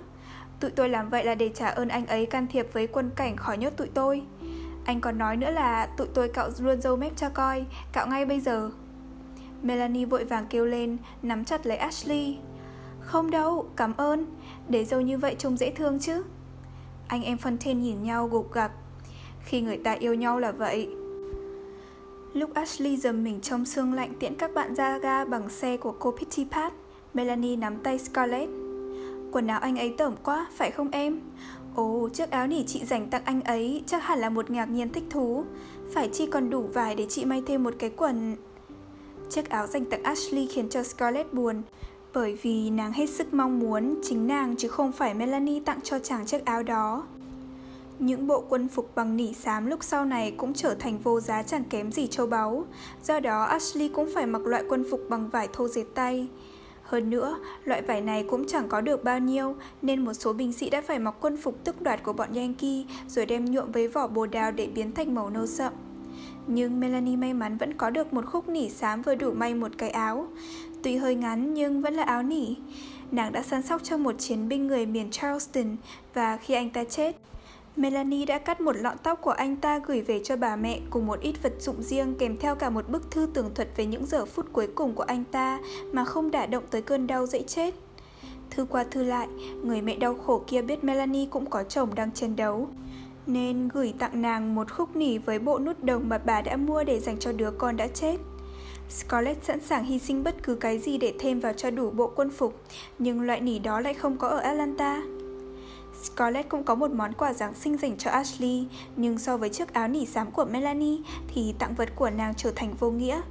Tụi tôi làm vậy là để trả ơn anh ấy can thiệp với quân cảnh khỏi nhốt tụi tôi. Anh còn nói nữa là tụi tôi cạo luôn dâu mép cho coi, cạo ngay bây giờ. Melanie vội vàng kêu lên, nắm chặt lấy Ashley. Không đâu, cảm ơn, để dâu như vậy trông dễ thương chứ. Anh em Fontaine nhìn nhau gục gặc. Khi người ta yêu nhau là vậy, Lúc Ashley dầm mình trong sương lạnh tiễn các bạn ra ga bằng xe của cô Pitty Pat, Melanie nắm tay Scarlett. Quần áo anh ấy tởm quá, phải không em? Ồ, chiếc áo nỉ chị dành tặng anh ấy chắc hẳn là một ngạc nhiên thích thú. Phải chi còn đủ vải để chị may thêm một cái quần... Chiếc áo dành tặng Ashley khiến cho Scarlett buồn, bởi vì nàng hết sức mong muốn chính nàng chứ không phải Melanie tặng cho chàng chiếc áo đó. Những bộ quân phục bằng nỉ xám lúc sau này cũng trở thành vô giá chẳng kém gì châu báu. Do đó Ashley cũng phải mặc loại quân phục bằng vải thô dệt tay. Hơn nữa, loại vải này cũng chẳng có được bao nhiêu, nên một số binh sĩ đã phải mặc quân phục tức đoạt của bọn Yankee rồi đem nhuộm với vỏ bồ đào để biến thành màu nâu sậm. Nhưng Melanie may mắn vẫn có được một khúc nỉ xám vừa đủ may một cái áo. Tuy hơi ngắn nhưng vẫn là áo nỉ. Nàng đã săn sóc cho một chiến binh người miền Charleston và khi anh ta chết, Melanie đã cắt một lọn tóc của anh ta gửi về cho bà mẹ cùng một ít vật dụng riêng kèm theo cả một bức thư tường thuật về những giờ phút cuối cùng của anh ta mà không đả động tới cơn đau dễ chết. Thư qua thư lại, người mẹ đau khổ kia biết Melanie cũng có chồng đang chiến đấu. Nên gửi tặng nàng một khúc nỉ với bộ nút đồng mà bà đã mua để dành cho đứa con đã chết. Scarlett sẵn sàng hy sinh bất cứ cái gì để thêm vào cho đủ bộ quân phục, nhưng loại nỉ đó lại không có ở Atlanta. Scarlett cũng có một món quà Giáng sinh dành cho Ashley, nhưng so với chiếc áo nỉ xám của Melanie thì tặng vật của nàng trở thành vô nghĩa.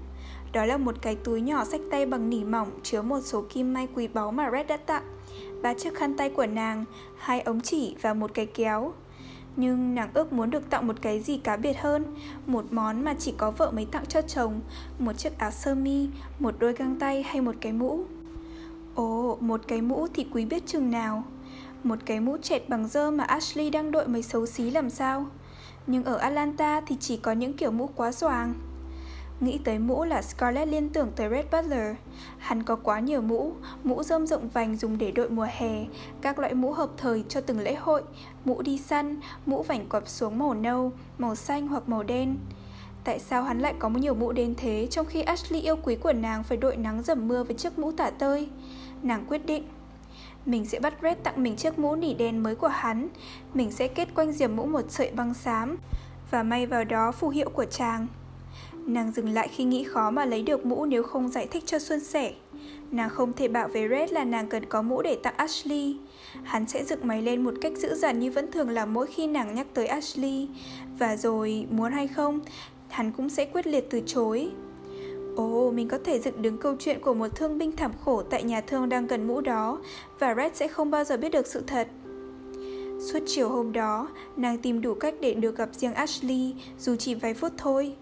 Đó là một cái túi nhỏ sách tay bằng nỉ mỏng chứa một số kim may quý báu mà Red đã tặng, ba chiếc khăn tay của nàng, hai ống chỉ và một cái kéo. Nhưng nàng ước muốn được tặng một cái gì cá biệt hơn Một món mà chỉ có vợ mới tặng cho chồng Một chiếc áo sơ mi, một đôi găng tay hay một cái mũ Ồ, một cái mũ thì quý biết chừng nào một cái mũ chẹt bằng dơ mà Ashley đang đội mới xấu xí làm sao. Nhưng ở Atlanta thì chỉ có những kiểu mũ quá xoàng. Nghĩ tới mũ là Scarlett liên tưởng tới Red Butler. Hắn có quá nhiều mũ Mũ rơm rộng vành dùng để đội mùa hè, Các loại mũ hợp thời cho từng lễ hội, Mũ đi săn, Mũ vảnh quặp xuống màu nâu, Màu xanh hoặc màu đen. Tại sao hắn lại có nhiều mũ đến thế trong khi Ashley yêu quý của nàng phải đội nắng dầm mưa với chiếc mũ tả tơi? Nàng quyết định mình sẽ bắt Red tặng mình chiếc mũ nỉ đen mới của hắn. Mình sẽ kết quanh diềm mũ một sợi băng xám Và may vào đó phù hiệu của chàng. Nàng dừng lại khi nghĩ khó mà lấy được mũ nếu không giải thích cho Xuân sẻ. Nàng không thể bảo với Red là nàng cần có mũ để tặng Ashley. Hắn sẽ dựng máy lên một cách dữ dằn như vẫn thường làm mỗi khi nàng nhắc tới Ashley. Và rồi, muốn hay không, hắn cũng sẽ quyết liệt từ chối. Ồ, oh, mình có thể dựng đứng câu chuyện của một thương binh thảm khổ tại nhà thương đang cần mũ đó và Red sẽ không bao giờ biết được sự thật. Suốt chiều hôm đó, nàng tìm đủ cách để được gặp riêng Ashley, dù chỉ vài phút thôi.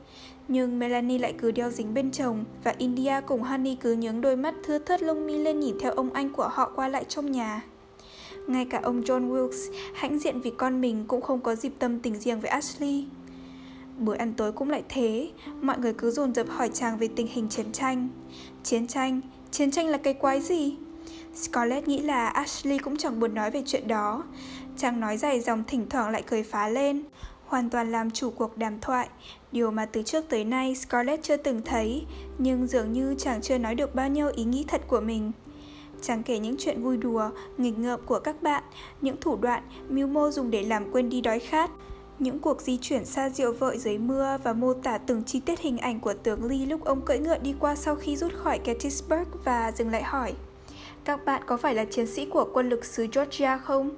Nhưng Melanie lại cứ đeo dính bên chồng và India cùng Honey cứ nhướng đôi mắt thưa thớt lông mi lên nhìn theo ông anh của họ qua lại trong nhà. Ngay cả ông John Wilkes, hãnh diện vì con mình cũng không có dịp tâm tình riêng với Ashley. Bữa ăn tối cũng lại thế, mọi người cứ dồn dập hỏi chàng về tình hình chiến tranh. Chiến tranh? Chiến tranh là cái quái gì? Scarlett nghĩ là Ashley cũng chẳng buồn nói về chuyện đó. Chàng nói dài dòng thỉnh thoảng lại cười phá lên, hoàn toàn làm chủ cuộc đàm thoại, điều mà từ trước tới nay Scarlett chưa từng thấy, nhưng dường như chàng chưa nói được bao nhiêu ý nghĩ thật của mình. Chàng kể những chuyện vui đùa, nghịch ngợm của các bạn, những thủ đoạn, mưu mô dùng để làm quên đi đói khát, những cuộc di chuyển xa diệu vợi dưới mưa và mô tả từng chi tiết hình ảnh của tướng Lee lúc ông cưỡi ngựa đi qua sau khi rút khỏi Gettysburg và dừng lại hỏi Các bạn có phải là chiến sĩ của quân lực xứ Georgia không?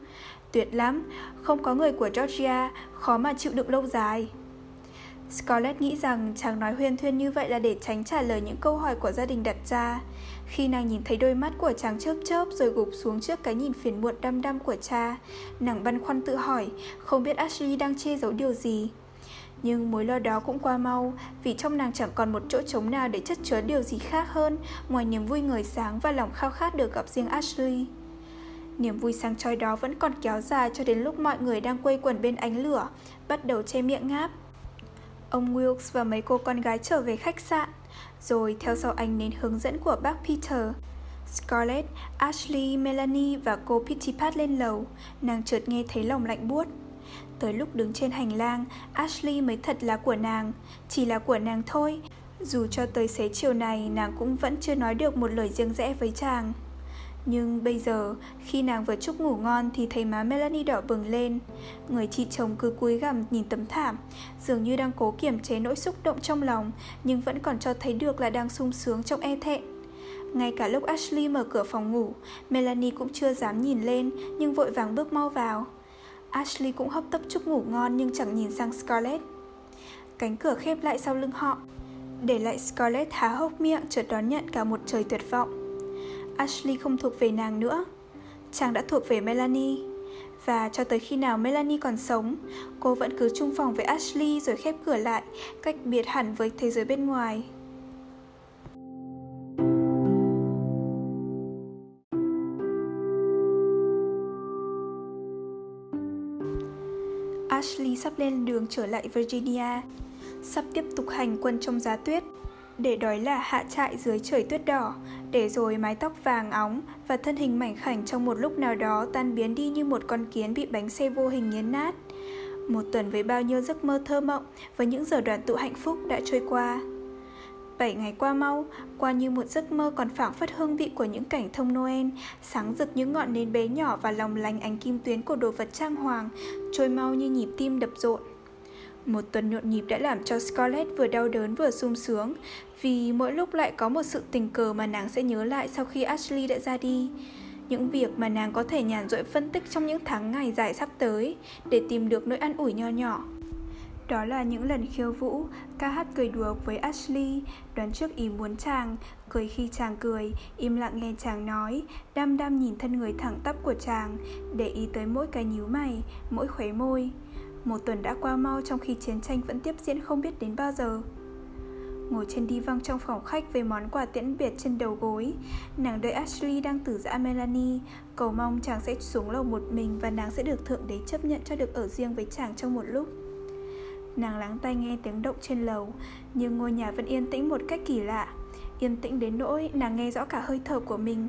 Tuyệt lắm, không có người của Georgia, khó mà chịu đựng lâu dài. Scarlett nghĩ rằng chàng nói huyên thuyên như vậy là để tránh trả lời những câu hỏi của gia đình đặt ra. Khi nàng nhìn thấy đôi mắt của chàng chớp chớp rồi gục xuống trước cái nhìn phiền muộn đăm đăm của cha, nàng băn khoăn tự hỏi, không biết Ashley đang che giấu điều gì. Nhưng mối lo đó cũng qua mau, vì trong nàng chẳng còn một chỗ trống nào để chất chứa điều gì khác hơn ngoài niềm vui người sáng và lòng khao khát được gặp riêng Ashley. Niềm vui sáng chói đó vẫn còn kéo dài cho đến lúc mọi người đang quây quần bên ánh lửa, bắt đầu che miệng ngáp. Ông Wilkes và mấy cô con gái trở về khách sạn, rồi theo sau anh đến hướng dẫn của bác Peter. Scarlett, Ashley, Melanie và cô Pittipat lên lầu, nàng chợt nghe thấy lòng lạnh buốt. Tới lúc đứng trên hành lang, Ashley mới thật là của nàng, chỉ là của nàng thôi. Dù cho tới xế chiều này, nàng cũng vẫn chưa nói được một lời riêng rẽ với chàng. Nhưng bây giờ, khi nàng vừa chúc ngủ ngon thì thấy má Melanie đỏ bừng lên. Người chị chồng cứ cúi gằm nhìn tấm thảm, dường như đang cố kiềm chế nỗi xúc động trong lòng, nhưng vẫn còn cho thấy được là đang sung sướng trong e thẹn. Ngay cả lúc Ashley mở cửa phòng ngủ, Melanie cũng chưa dám nhìn lên, nhưng vội vàng bước mau vào. Ashley cũng hấp tấp chúc ngủ ngon nhưng chẳng nhìn sang Scarlett. Cánh cửa khép lại sau lưng họ, để lại Scarlett há hốc miệng chợt đón nhận cả một trời tuyệt vọng. Ashley không thuộc về nàng nữa. Chàng đã thuộc về Melanie. Và cho tới khi nào Melanie còn sống, cô vẫn cứ chung phòng với Ashley rồi khép cửa lại, cách biệt hẳn với thế giới bên ngoài. Ashley sắp lên đường trở lại Virginia, sắp tiếp tục hành quân trong giá tuyết để đói là hạ trại dưới trời tuyết đỏ, để rồi mái tóc vàng óng và thân hình mảnh khảnh trong một lúc nào đó tan biến đi như một con kiến bị bánh xe vô hình nghiến nát. Một tuần với bao nhiêu giấc mơ thơ mộng và những giờ đoàn tụ hạnh phúc đã trôi qua. Bảy ngày qua mau, qua như một giấc mơ còn phảng phất hương vị của những cảnh thông Noel, sáng rực những ngọn nến bé nhỏ và lòng lành ánh kim tuyến của đồ vật trang hoàng, trôi mau như nhịp tim đập rộn. Một tuần nhộn nhịp đã làm cho Scarlett vừa đau đớn vừa sung sướng vì mỗi lúc lại có một sự tình cờ mà nàng sẽ nhớ lại sau khi Ashley đã ra đi. Những việc mà nàng có thể nhàn rỗi phân tích trong những tháng ngày dài sắp tới để tìm được nỗi an ủi nho nhỏ. Đó là những lần khiêu vũ, ca hát cười đùa với Ashley, đoán trước ý muốn chàng, cười khi chàng cười, im lặng nghe chàng nói, đăm đăm nhìn thân người thẳng tắp của chàng, để ý tới mỗi cái nhíu mày, mỗi khóe môi. Một tuần đã qua mau trong khi chiến tranh vẫn tiếp diễn không biết đến bao giờ. Ngồi trên đi văng trong phòng khách với món quà tiễn biệt trên đầu gối, Nàng đợi Ashley đang tử dã Melanie, Cầu mong chàng sẽ xuống lầu một mình Và nàng sẽ được thượng đế chấp nhận cho được ở riêng với chàng trong một lúc. Nàng lắng tai nghe tiếng động trên lầu, Nhưng ngôi nhà vẫn yên tĩnh một cách kỳ lạ. Yên tĩnh đến nỗi nàng nghe rõ cả hơi thở của mình.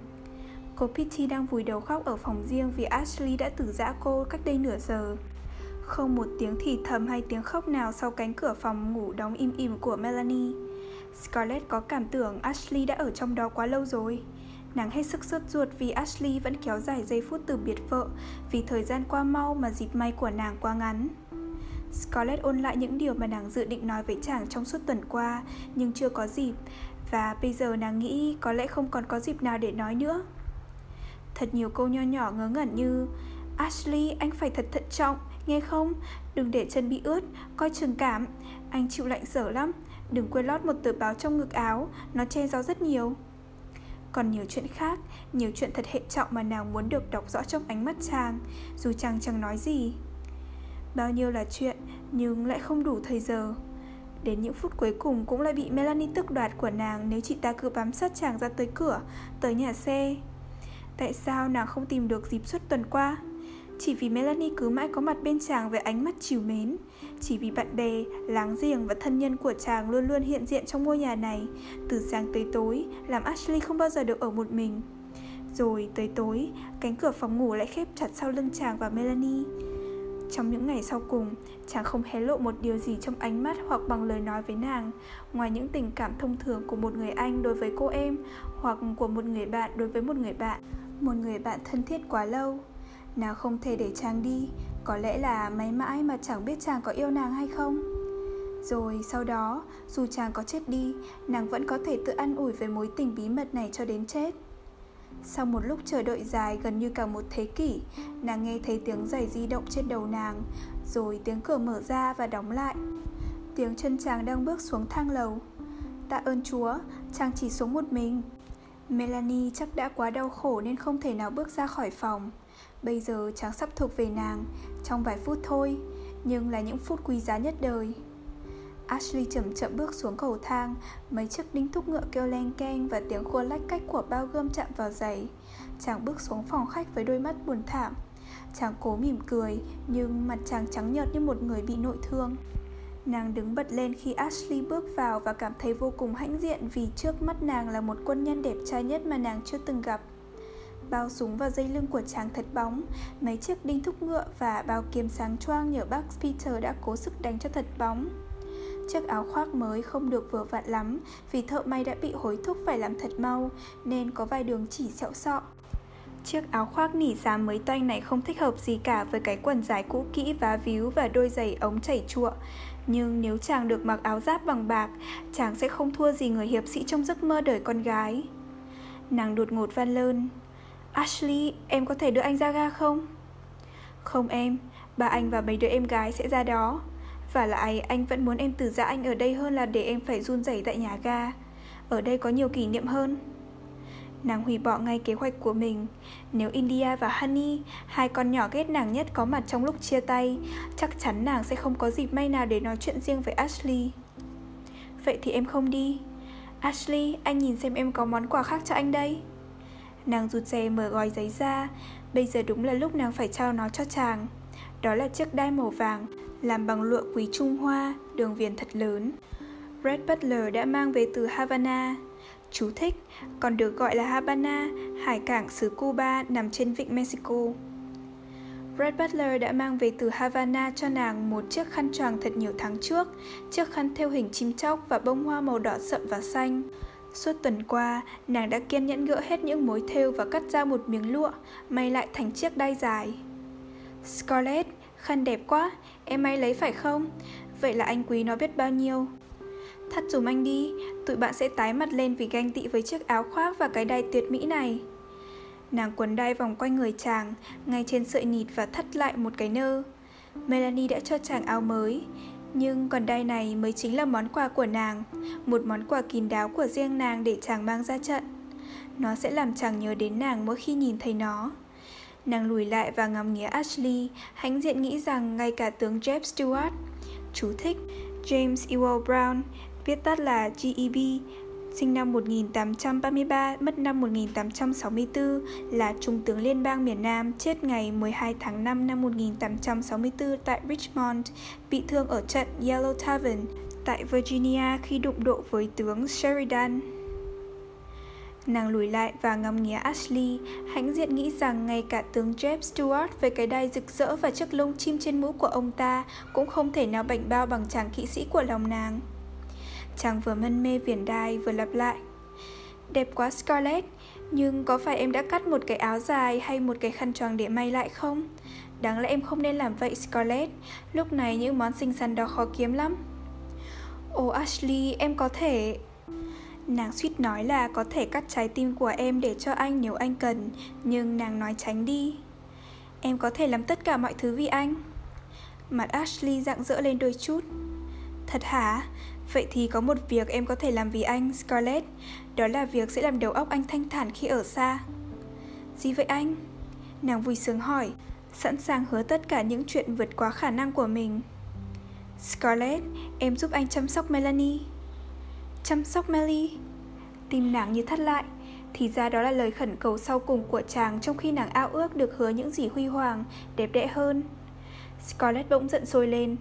Cô Pitty đang vùi đầu khóc ở phòng riêng vì Ashley đã tử dã cô cách đây nửa giờ. Không một tiếng thì thầm hay tiếng khóc nào sau cánh cửa phòng ngủ đóng im ỉm của Melanie. Scarlett có cảm tưởng Ashley đã ở trong đó quá lâu rồi. Nàng hết sức sốt ruột vì Ashley vẫn kéo dài giây phút từ biệt vợ vì thời gian qua mau mà dịp may của nàng quá ngắn. Scarlett ôn lại những điều mà nàng dự định nói với chàng trong suốt tuần qua nhưng chưa có dịp và bây giờ nàng nghĩ có lẽ không còn có dịp nào để nói nữa. Thật nhiều câu nho nhỏ ngớ ngẩn như Ashley, anh phải thật thận trọng, nghe không? Đừng để chân bị ướt, coi chừng cảm. Anh chịu lạnh dở lắm, đừng quên lót một tờ báo trong ngực áo, nó che gió rất nhiều. Còn nhiều chuyện khác, nhiều chuyện thật hệ trọng mà nàng muốn được đọc rõ trong ánh mắt chàng, dù chàng chẳng nói gì. Bao nhiêu là chuyện, nhưng lại không đủ thời giờ. Đến những phút cuối cùng cũng lại bị Melanie tức đoạt của nàng nếu chị ta cứ bám sát chàng ra tới cửa, tới nhà xe. Tại sao nàng không tìm được dịp suốt tuần qua? Chỉ vì Melanie cứ mãi có mặt bên chàng với ánh mắt chiều mến. Chỉ vì bạn bè, láng giềng và thân nhân của chàng luôn luôn hiện diện trong ngôi nhà này. Từ sáng tới tối, làm Ashley không bao giờ được ở một mình. Rồi tới tối, cánh cửa phòng ngủ lại khép chặt sau lưng chàng và Melanie. Trong những ngày sau cùng, chàng không hé lộ một điều gì trong ánh mắt hoặc bằng lời nói với nàng, ngoài những tình cảm thông thường của một người anh đối với cô em, hoặc của một người bạn đối với một người bạn, một người bạn thân thiết quá lâu. Nào không thể để chàng đi Có lẽ là mãi mãi mà chẳng biết chàng có yêu nàng hay không Rồi sau đó Dù chàng có chết đi Nàng vẫn có thể tự ăn ủi về mối tình bí mật này cho đến chết sau một lúc chờ đợi dài gần như cả một thế kỷ, nàng nghe thấy tiếng giày di động trên đầu nàng, rồi tiếng cửa mở ra và đóng lại. Tiếng chân chàng đang bước xuống thang lầu. Tạ ơn Chúa, chàng chỉ xuống một mình. Melanie chắc đã quá đau khổ nên không thể nào bước ra khỏi phòng. Bây giờ chàng sắp thuộc về nàng, Trong vài phút thôi, Nhưng là những phút quý giá nhất đời. Ashley chậm chậm bước xuống cầu thang, Mấy chiếc đinh thúc ngựa kêu len keng Và tiếng khua lách cách của bao gươm chạm vào giày. Chàng bước xuống phòng khách với đôi mắt buồn thảm. Chàng cố mỉm cười, Nhưng mặt chàng trắng nhợt như một người bị nội thương. Nàng đứng bật lên khi Ashley bước vào và cảm thấy vô cùng hãnh diện vì trước mắt nàng là một quân nhân đẹp trai nhất mà nàng chưa từng gặp bao súng vào dây lưng của chàng thật bóng, mấy chiếc đinh thúc ngựa và bao kiếm sáng choang nhờ bác Peter đã cố sức đánh cho thật bóng. Chiếc áo khoác mới không được vừa vặn lắm vì thợ may đã bị hối thúc phải làm thật mau nên có vài đường chỉ sẹo sọ. Chiếc áo khoác nỉ giá mới toanh này không thích hợp gì cả với cái quần dài cũ kỹ vá víu và đôi giày ống chảy chụa. Nhưng nếu chàng được mặc áo giáp bằng bạc, chàng sẽ không thua gì người hiệp sĩ trong giấc mơ đời con gái. Nàng đột ngột van lơn, Ashley, em có thể đưa anh ra ga không? Không em, ba anh và mấy đứa em gái sẽ ra đó. Và lại anh vẫn muốn em từ giã anh ở đây hơn là để em phải run rẩy tại nhà ga. Ở đây có nhiều kỷ niệm hơn. Nàng hủy bỏ ngay kế hoạch của mình. Nếu India và Honey, hai con nhỏ ghét nàng nhất có mặt trong lúc chia tay Chắc chắn nàng sẽ không có dịp may nào để nói chuyện riêng với Ashley. Vậy thì em không đi. Ashley, anh nhìn xem em có món quà khác cho anh đây. Nàng rụt rè mở gói giấy ra Bây giờ đúng là lúc nàng phải trao nó cho chàng Đó là chiếc đai màu vàng Làm bằng lụa quý Trung Hoa Đường viền thật lớn Red Butler đã mang về từ Havana Chú thích, còn được gọi là Havana hải cảng xứ Cuba nằm trên vịnh Mexico. Red Butler đã mang về từ Havana cho nàng một chiếc khăn choàng thật nhiều tháng trước, chiếc khăn theo hình chim chóc và bông hoa màu đỏ sậm và xanh. Suốt tuần qua, nàng đã kiên nhẫn gỡ hết những mối thêu và cắt ra một miếng lụa, may lại thành chiếc đai dài. Scarlett, khăn đẹp quá, em may lấy phải không? Vậy là anh quý nó biết bao nhiêu. Thắt dùm anh đi, tụi bạn sẽ tái mặt lên vì ganh tị với chiếc áo khoác và cái đai tuyệt mỹ này. Nàng quấn đai vòng quanh người chàng, ngay trên sợi nịt và thắt lại một cái nơ. Melanie đã cho chàng áo mới, nhưng còn đai này mới chính là món quà của nàng, Một món quà kín đáo của riêng nàng để chàng mang ra trận. Nó sẽ làm chàng nhớ đến nàng mỗi khi nhìn thấy nó. Nàng lùi lại và ngắm nghía Ashley, Hãnh diện nghĩ rằng ngay cả tướng Jeff Stewart, Chú thích James Ewell Brown, Viết tắt là GEB sinh năm 1833, mất năm 1864, là Trung tướng Liên bang miền Nam, chết ngày 12 tháng 5 năm 1864 tại Richmond, bị thương ở trận Yellow Tavern tại Virginia khi đụng độ với tướng Sheridan. Nàng lùi lại và ngắm nghía Ashley, hãnh diện nghĩ rằng ngay cả tướng Jeff Stewart với cái đai rực rỡ và chiếc lông chim trên mũ của ông ta cũng không thể nào bảnh bao bằng chàng kỵ sĩ của lòng nàng. Chàng vừa mân mê viền đai vừa lặp lại. Đẹp quá Scarlett, nhưng có phải em đã cắt một cái áo dài hay một cái khăn choàng để may lại không? Đáng lẽ em không nên làm vậy Scarlett, lúc này những món xinh xắn đó khó kiếm lắm. Ồ Ashley, em có thể... Nàng suýt nói là có thể cắt trái tim của em để cho anh nếu anh cần, nhưng nàng nói tránh đi. Em có thể làm tất cả mọi thứ vì anh. Mặt Ashley rạng rỡ lên đôi chút. Thật hả? Vậy thì có một việc em có thể làm vì anh, Scarlett. Đó là việc sẽ làm đầu óc anh thanh thản khi ở xa. Gì vậy anh? Nàng vui sướng hỏi, sẵn sàng hứa tất cả những chuyện vượt quá khả năng của mình. Scarlett, em giúp anh chăm sóc Melanie. Chăm sóc Melly Tim nàng như thắt lại Thì ra đó là lời khẩn cầu sau cùng của chàng Trong khi nàng ao ước được hứa những gì huy hoàng Đẹp đẽ hơn Scarlett bỗng giận sôi lên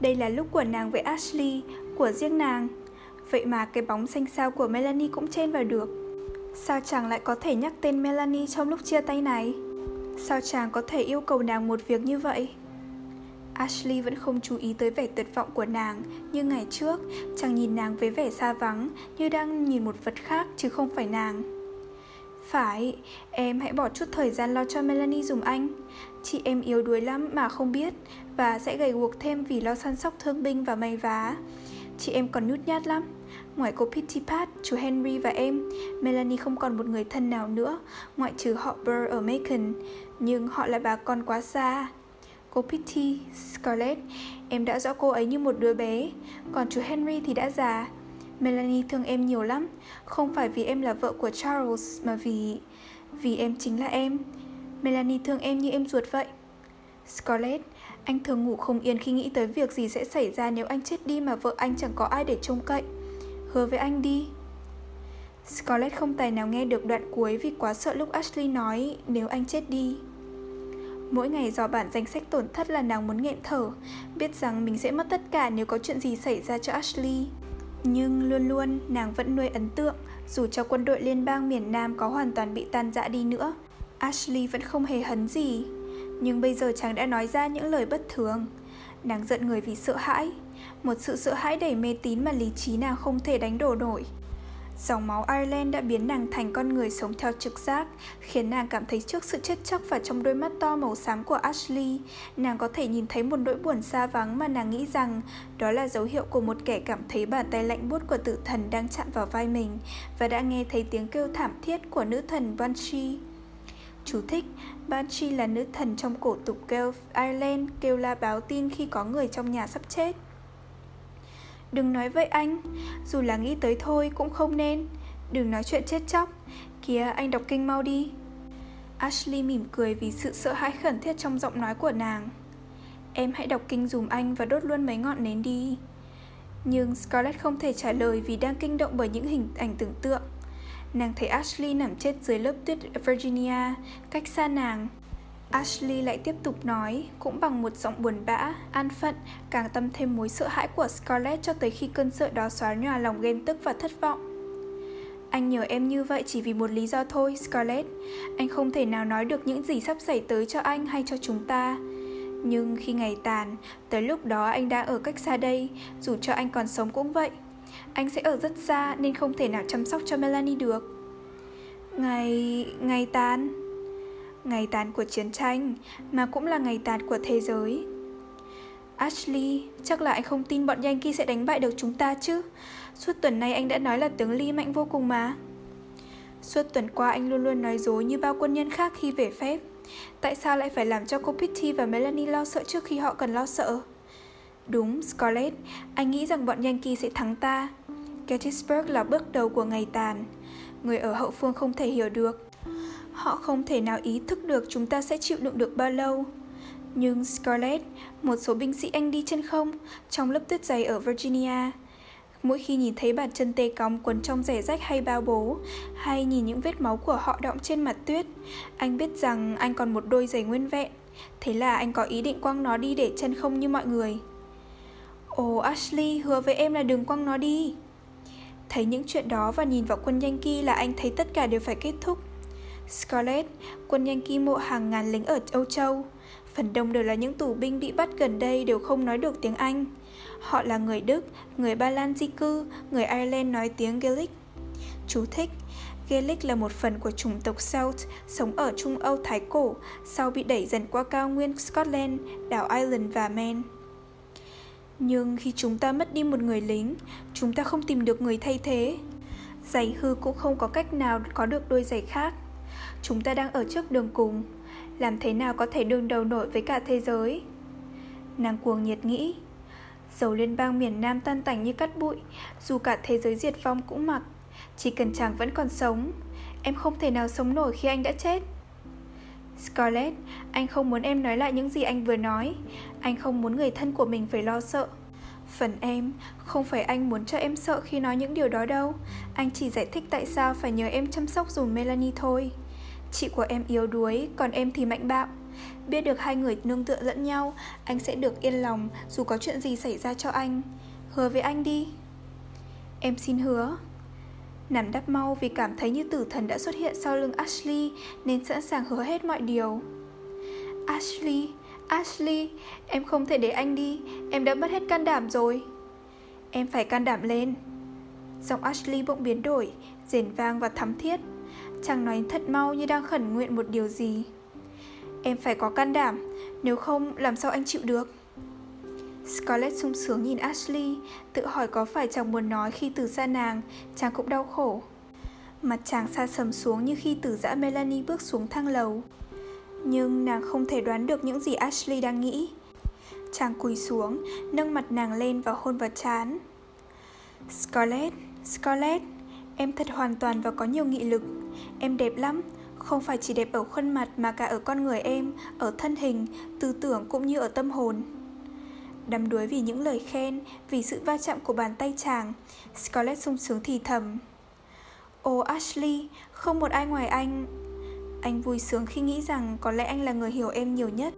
Đây là lúc của nàng với Ashley của riêng nàng. Vậy mà cái bóng xanh sao của Melanie cũng chen vào được. Sao chàng lại có thể nhắc tên Melanie trong lúc chia tay này? Sao chàng có thể yêu cầu nàng một việc như vậy? Ashley vẫn không chú ý tới vẻ tuyệt vọng của nàng Như ngày trước, chàng nhìn nàng với vẻ xa vắng Như đang nhìn một vật khác chứ không phải nàng. Phải, em hãy bỏ chút thời gian lo cho Melanie dùng anh. Chị em yếu đuối lắm mà không biết Và sẽ gầy guộc thêm vì lo săn sóc thương binh và may vá. Chị em còn nhút nhát lắm Ngoài cô Pitty Pat, chú Henry và em, Melanie không còn một người thân nào nữa, ngoại trừ họ Burr ở Macon. Nhưng họ là bà con quá xa, Cô Pitty, Scarlett, em đã rõ cô ấy như một đứa bé, còn chú Henry thì đã già. Melanie thương em nhiều lắm, không phải vì em là vợ của Charles mà vì... vì em chính là em. Melanie thương em như em ruột vậy. Scarlett, anh thường ngủ không yên khi nghĩ tới việc gì sẽ xảy ra nếu anh chết đi mà vợ anh chẳng có ai để trông cậy. Hứa với anh đi. Scarlett không tài nào nghe được đoạn cuối vì quá sợ lúc Ashley nói nếu anh chết đi. Mỗi ngày dò bản danh sách tổn thất là nàng muốn nghẹn thở, biết rằng mình sẽ mất tất cả nếu có chuyện gì xảy ra cho Ashley. Nhưng luôn luôn nàng vẫn nuôi ấn tượng, dù cho quân đội liên bang miền Nam có hoàn toàn bị tan rã đi nữa. Ashley vẫn không hề hấn gì, nhưng bây giờ chàng đã nói ra những lời bất thường. Nàng giận người vì sợ hãi, một sự sợ hãi đầy mê tín mà lý trí nàng không thể đánh đổ nổi. Dòng máu Ireland đã biến nàng thành con người sống theo trực giác, khiến nàng cảm thấy trước sự chết chóc và trong đôi mắt to màu xám của Ashley, nàng có thể nhìn thấy một nỗi buồn xa vắng mà nàng nghĩ rằng đó là dấu hiệu của một kẻ cảm thấy bàn tay lạnh buốt của tử thần đang chạm vào vai mình và đã nghe thấy tiếng kêu thảm thiết của nữ thần Banshee. Chú thích, Banshee là nữ thần trong cổ tục Gael Ireland, kêu la báo tin khi có người trong nhà sắp chết. Đừng nói vậy anh, Dù là nghĩ tới thôi cũng không nên. Đừng nói chuyện chết chóc. Kìa, anh đọc kinh mau đi. Ashley mỉm cười vì sự sợ hãi khẩn thiết trong giọng nói của nàng. Em hãy đọc kinh dùm anh và đốt luôn mấy ngọn nến đi. Nhưng Scarlett không thể trả lời vì đang kinh động bởi những hình ảnh tưởng tượng. Nàng thấy Ashley nằm chết dưới lớp tuyết Virginia, cách xa nàng Ashley lại tiếp tục nói, cũng bằng một giọng buồn bã, an phận, càng tâm thêm mối sợ hãi của Scarlett cho tới khi cơn sợ đó xóa nhòa lòng ghen tức và thất vọng. Anh nhờ em như vậy chỉ vì một lý do thôi, Scarlett. Anh không thể nào nói được những gì sắp xảy tới cho anh hay cho chúng ta. Nhưng khi ngày tàn, tới lúc đó anh đã ở cách xa đây, dù cho anh còn sống cũng vậy. Anh sẽ ở rất xa nên không thể nào chăm sóc cho Melanie được. Ngày... ngày tàn ngày tàn của chiến tranh, mà cũng là ngày tàn của thế giới. Ashley, chắc là anh không tin bọn Yankee sẽ đánh bại được chúng ta chứ? Suốt tuần nay anh đã nói là tướng Lee mạnh vô cùng mà. Suốt tuần qua anh luôn luôn nói dối như bao quân nhân khác khi về phép. Tại sao lại phải làm cho cô Pitty và Melanie lo sợ trước khi họ cần lo sợ? Đúng, Scarlett, anh nghĩ rằng bọn Yankee sẽ thắng ta. Gettysburg là bước đầu của ngày tàn. Người ở hậu phương không thể hiểu được. Họ không thể nào ý thức được chúng ta sẽ chịu đựng được bao lâu. Nhưng Scarlett, một số binh sĩ Anh đi chân không trong lớp tuyết dày ở Virginia, mỗi khi nhìn thấy bàn chân tê cóng quấn trong rẻ rách hay bao bố, hay nhìn những vết máu của họ đọng trên mặt tuyết, anh biết rằng anh còn một đôi giày nguyên vẹn. Thế là anh có ý định quăng nó đi để chân không như mọi người. Ồ Ashley, hứa với em là đừng quăng nó đi. Thấy những chuyện đó và nhìn vào quân Yankee là anh thấy tất cả đều phải kết thúc. Scarlett, quân Yankee mộ hàng ngàn lính ở Âu Châu. Phần đông đều là những tù binh bị bắt gần đây đều không nói được tiếng Anh. Họ là người Đức, người Ba Lan di cư, người Ireland nói tiếng Gaelic. Chú thích Gaelic là một phần của chủng tộc Celt sống ở Trung Âu Thái Cổ sau bị đẩy dần qua cao nguyên Scotland, đảo Ireland và Maine. Nhưng khi chúng ta mất đi một người lính, chúng ta không tìm được người thay thế. Giày hư cũng không có cách nào có được đôi giày khác. Chúng ta đang ở trước đường cùng. Làm thế nào có thể đương đầu nổi với cả thế giới? Nàng cuồng nhiệt nghĩ. Dầu liên bang miền Nam tan tành như cắt bụi, dù cả thế giới diệt vong cũng mặc. Chỉ cần chàng vẫn còn sống, em không thể nào sống nổi khi anh đã chết. Scarlett, anh không muốn em nói lại những gì anh vừa nói. Anh không muốn người thân của mình phải lo sợ. Phần em, không phải anh muốn cho em sợ khi nói những điều đó đâu. Anh chỉ giải thích tại sao phải nhờ em chăm sóc dùm Melanie thôi. Chị của em yếu đuối, còn em thì mạnh bạo. Biết được hai người nương tựa lẫn nhau, anh sẽ được yên lòng dù có chuyện gì xảy ra cho anh. Hứa với anh đi. Em xin hứa. Nằm đắp mau vì cảm thấy như tử thần đã xuất hiện sau lưng Ashley nên sẵn sàng hứa hết mọi điều. Ashley, Ashley, em không thể để anh đi, em đã mất hết can đảm rồi. Em phải can đảm lên. Giọng Ashley bỗng biến đổi, rền vang và thắm thiết. Chàng nói thật mau như đang khẩn nguyện một điều gì. Em phải có can đảm, nếu không làm sao anh chịu được. Scarlett sung sướng nhìn Ashley, tự hỏi có phải chàng muốn nói khi từ xa nàng, chàng cũng đau khổ. Mặt chàng xa sầm xuống như khi từ dã Melanie bước xuống thang lầu. Nhưng nàng không thể đoán được những gì Ashley đang nghĩ. Chàng cúi xuống, nâng mặt nàng lên và hôn vào trán. Scarlett, Scarlett, em thật hoàn toàn và có nhiều nghị lực. Em đẹp lắm, không phải chỉ đẹp ở khuôn mặt mà cả ở con người em, ở thân hình, tư tưởng cũng như ở tâm hồn. Đắm đuối vì những lời khen, vì sự va chạm của bàn tay chàng, Scarlett sung sướng thì thầm. Ồ Ashley, không một ai ngoài anh. Anh vui sướng khi nghĩ rằng có lẽ anh là người hiểu em nhiều nhất.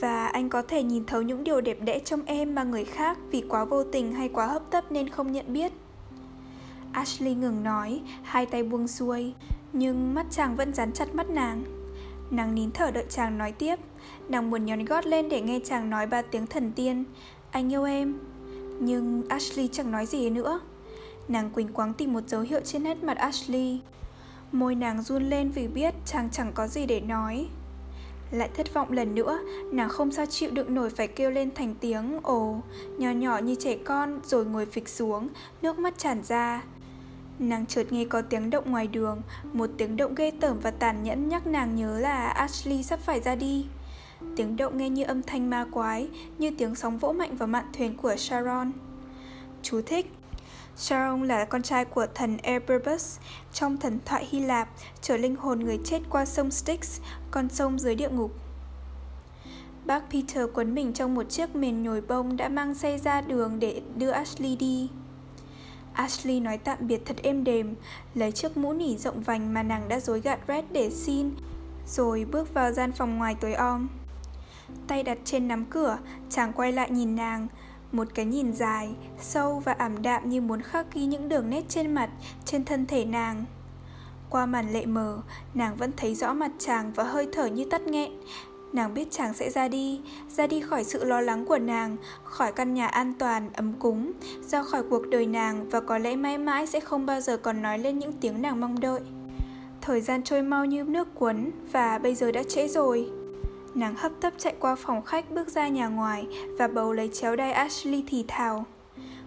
Và anh có thể nhìn thấu những điều đẹp đẽ trong em mà người khác vì quá vô tình hay quá hấp tấp nên không nhận biết. Ashley ngừng nói, hai tay buông xuôi, nhưng mắt chàng vẫn dán chặt mắt nàng. Nàng nín thở đợi chàng nói tiếp Nàng muốn nhón gót lên để nghe chàng nói ba tiếng thần tiên Anh yêu em Nhưng Ashley chẳng nói gì nữa Nàng quỳnh quáng tìm một dấu hiệu trên nét mặt Ashley Môi nàng run lên vì biết chàng chẳng có gì để nói Lại thất vọng lần nữa Nàng không sao chịu đựng nổi phải kêu lên thành tiếng Ồ, nhỏ nhỏ như trẻ con Rồi ngồi phịch xuống Nước mắt tràn ra Nàng chợt nghe có tiếng động ngoài đường, một tiếng động ghê tởm và tàn nhẫn nhắc nàng nhớ là Ashley sắp phải ra đi. Tiếng động nghe như âm thanh ma quái, như tiếng sóng vỗ mạnh vào mạn thuyền của Sharon. Chú thích Charon là con trai của thần Erebus trong thần thoại Hy Lạp, chở linh hồn người chết qua sông Styx, con sông dưới địa ngục. Bác Peter quấn mình trong một chiếc mền nhồi bông đã mang xe ra đường để đưa Ashley đi. Ashley nói tạm biệt thật êm đềm, lấy chiếc mũ nỉ rộng vành mà nàng đã dối gạt Red để xin, rồi bước vào gian phòng ngoài tối om. Tay đặt trên nắm cửa, chàng quay lại nhìn nàng, một cái nhìn dài, sâu và ảm đạm như muốn khắc ghi những đường nét trên mặt, trên thân thể nàng. Qua màn lệ mờ, nàng vẫn thấy rõ mặt chàng và hơi thở như tắt nghẹn, Nàng biết chàng sẽ ra đi, ra đi khỏi sự lo lắng của nàng, khỏi căn nhà an toàn, ấm cúng, ra khỏi cuộc đời nàng và có lẽ mãi mãi sẽ không bao giờ còn nói lên những tiếng nàng mong đợi. Thời gian trôi mau như nước cuốn và bây giờ đã trễ rồi. Nàng hấp tấp chạy qua phòng khách bước ra nhà ngoài và bầu lấy chéo đai Ashley thì thào.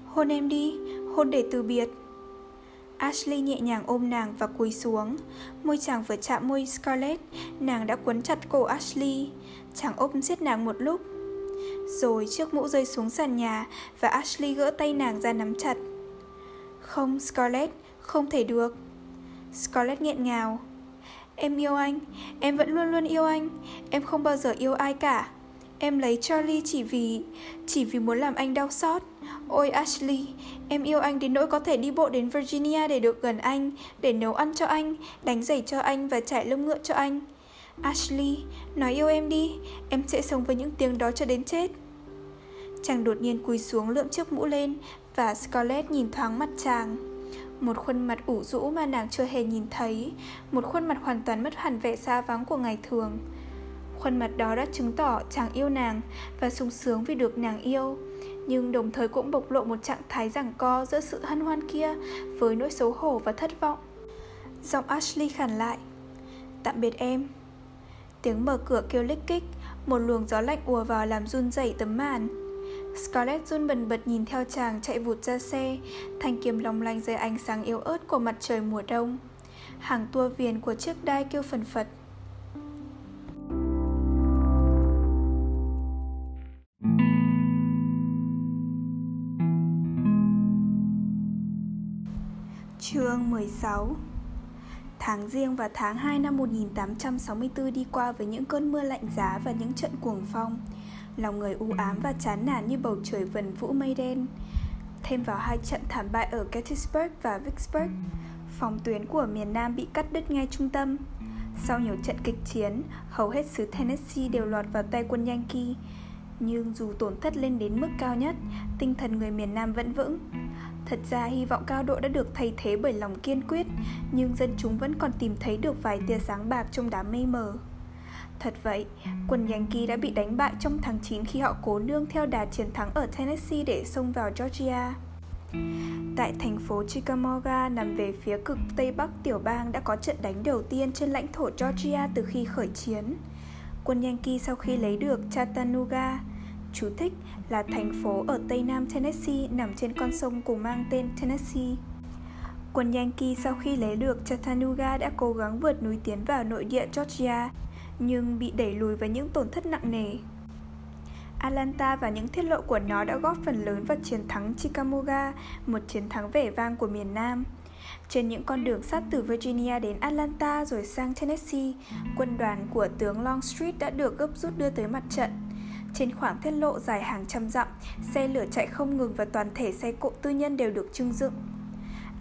Hôn em đi, hôn để từ biệt. Ashley nhẹ nhàng ôm nàng và cúi xuống. Môi chàng vừa chạm môi Scarlett, nàng đã quấn chặt cổ Ashley. Chàng ôm siết nàng một lúc. Rồi chiếc mũ rơi xuống sàn nhà và Ashley gỡ tay nàng ra nắm chặt. Không, Scarlett, không thể được. Scarlett nghẹn ngào. Em yêu anh, em vẫn luôn luôn yêu anh, em không bao giờ yêu ai cả. Em lấy Charlie chỉ vì chỉ vì muốn làm anh đau xót. Ôi Ashley, em yêu anh đến nỗi có thể đi bộ đến Virginia để được gần anh, để nấu ăn cho anh, đánh giày cho anh và chạy lông ngựa cho anh. Ashley, nói yêu em đi, em sẽ sống với những tiếng đó cho đến chết. Chàng đột nhiên cúi xuống lượm chiếc mũ lên và Scarlett nhìn thoáng mặt chàng. Một khuôn mặt ủ rũ mà nàng chưa hề nhìn thấy, Một khuôn mặt hoàn toàn mất hẳn vẻ xa vắng của ngày thường. Khuôn mặt đó đã chứng tỏ chàng yêu nàng Và sung sướng vì được nàng yêu, Nhưng đồng thời cũng bộc lộ một trạng thái giằng co giữa sự hân hoan kia Với nỗi xấu hổ và thất vọng. Giọng Ashley khản lại, Tạm biệt em. Tiếng mở cửa kêu lích kích, Một luồng gió lạnh ùa vào làm run rẩy tấm màn. Scarlett run bần bật nhìn theo chàng chạy vụt ra xe, Thanh kiếm long lanh dưới ánh sáng yếu ớt của mặt trời mùa đông. Hàng tua viền của chiếc đai kêu phần phật. Chương 16 Tháng riêng và tháng 2 năm 1864 đi qua với những cơn mưa lạnh giá và những trận cuồng phong. Lòng người u ám và chán nản như bầu trời vần vũ mây đen. Thêm vào hai trận thảm bại ở Gettysburg và Vicksburg Phòng tuyến của miền Nam bị cắt đứt ngay trung tâm. Sau nhiều trận kịch chiến, hầu hết xứ Tennessee đều lọt vào tay quân Yankee. Nhưng dù tổn thất lên đến mức cao nhất, tinh thần người miền Nam vẫn vững. Thật ra hy vọng cao độ đã được thay thế bởi lòng kiên quyết Nhưng dân chúng vẫn còn tìm thấy được vài tia sáng bạc trong đám mây mờ. Thật vậy, quân Yankee đã bị đánh bại trong tháng 9 khi họ cố nương theo đà chiến thắng ở Tennessee để xông vào Georgia. Tại thành phố Chickamauga nằm về phía cực Tây Bắc tiểu bang đã có trận đánh đầu tiên trên lãnh thổ Georgia từ khi khởi chiến. Quân Yankee sau khi lấy được Chattanooga, chú thích là thành phố ở Tây Nam Tennessee nằm trên con sông cùng mang tên Tennessee. Quân Yankee sau khi lấy được Chattanooga đã cố gắng vượt núi tiến vào nội địa Georgia nhưng bị đẩy lùi với những tổn thất nặng nề. Atlanta và những tiết lộ của nó đã góp phần lớn vào chiến thắng Chickamauga, một chiến thắng vẻ vang của miền Nam. Trên những con đường sắt từ Virginia đến Atlanta rồi sang Tennessee, quân đoàn của tướng Longstreet đã được gấp rút đưa tới mặt trận. Trên khoảng tiết lộ dài hàng trăm dặm, xe lửa chạy không ngừng và toàn thể xe cộ tư nhân đều được trưng dựng.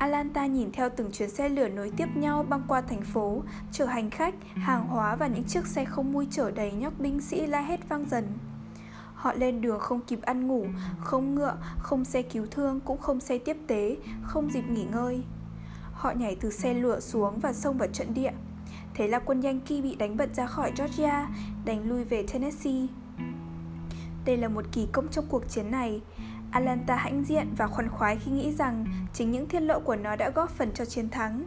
Atlanta nhìn theo từng chuyến xe lửa nối tiếp nhau băng qua thành phố, chở hành khách, hàng hóa và những chiếc xe không mui chở đầy nhóc binh sĩ la hét vang dần. Họ lên đường không kịp ăn ngủ, không ngựa, không xe cứu thương, cũng không xe tiếp tế, không dịp nghỉ ngơi. Họ nhảy từ xe lửa xuống và xông vào trận địa. Thế là quân Yankee bị đánh bật ra khỏi Georgia, đánh lui về Tennessee. Đây là một kỳ công trong cuộc chiến này. Atlanta hãnh diện và khoan khoái khi nghĩ rằng chính những thiên lộ của nó đã góp phần cho chiến thắng.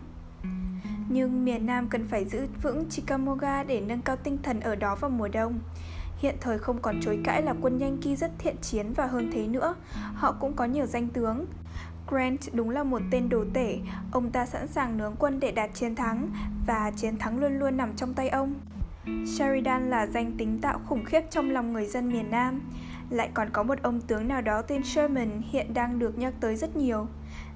Nhưng miền Nam cần phải giữ vững Chickamauga để nâng cao tinh thần ở đó vào mùa đông. Hiện thời không còn chối cãi là quân Yankee rất thiện chiến và hơn thế nữa, họ cũng có nhiều danh tướng. Grant đúng là một tên đồ tể, ông ta sẵn sàng nướng quân để đạt chiến thắng và chiến thắng luôn luôn nằm trong tay ông. Sheridan là danh tính tạo khủng khiếp trong lòng người dân miền Nam. Lại còn có một ông tướng nào đó tên Sherman hiện đang được nhắc tới rất nhiều.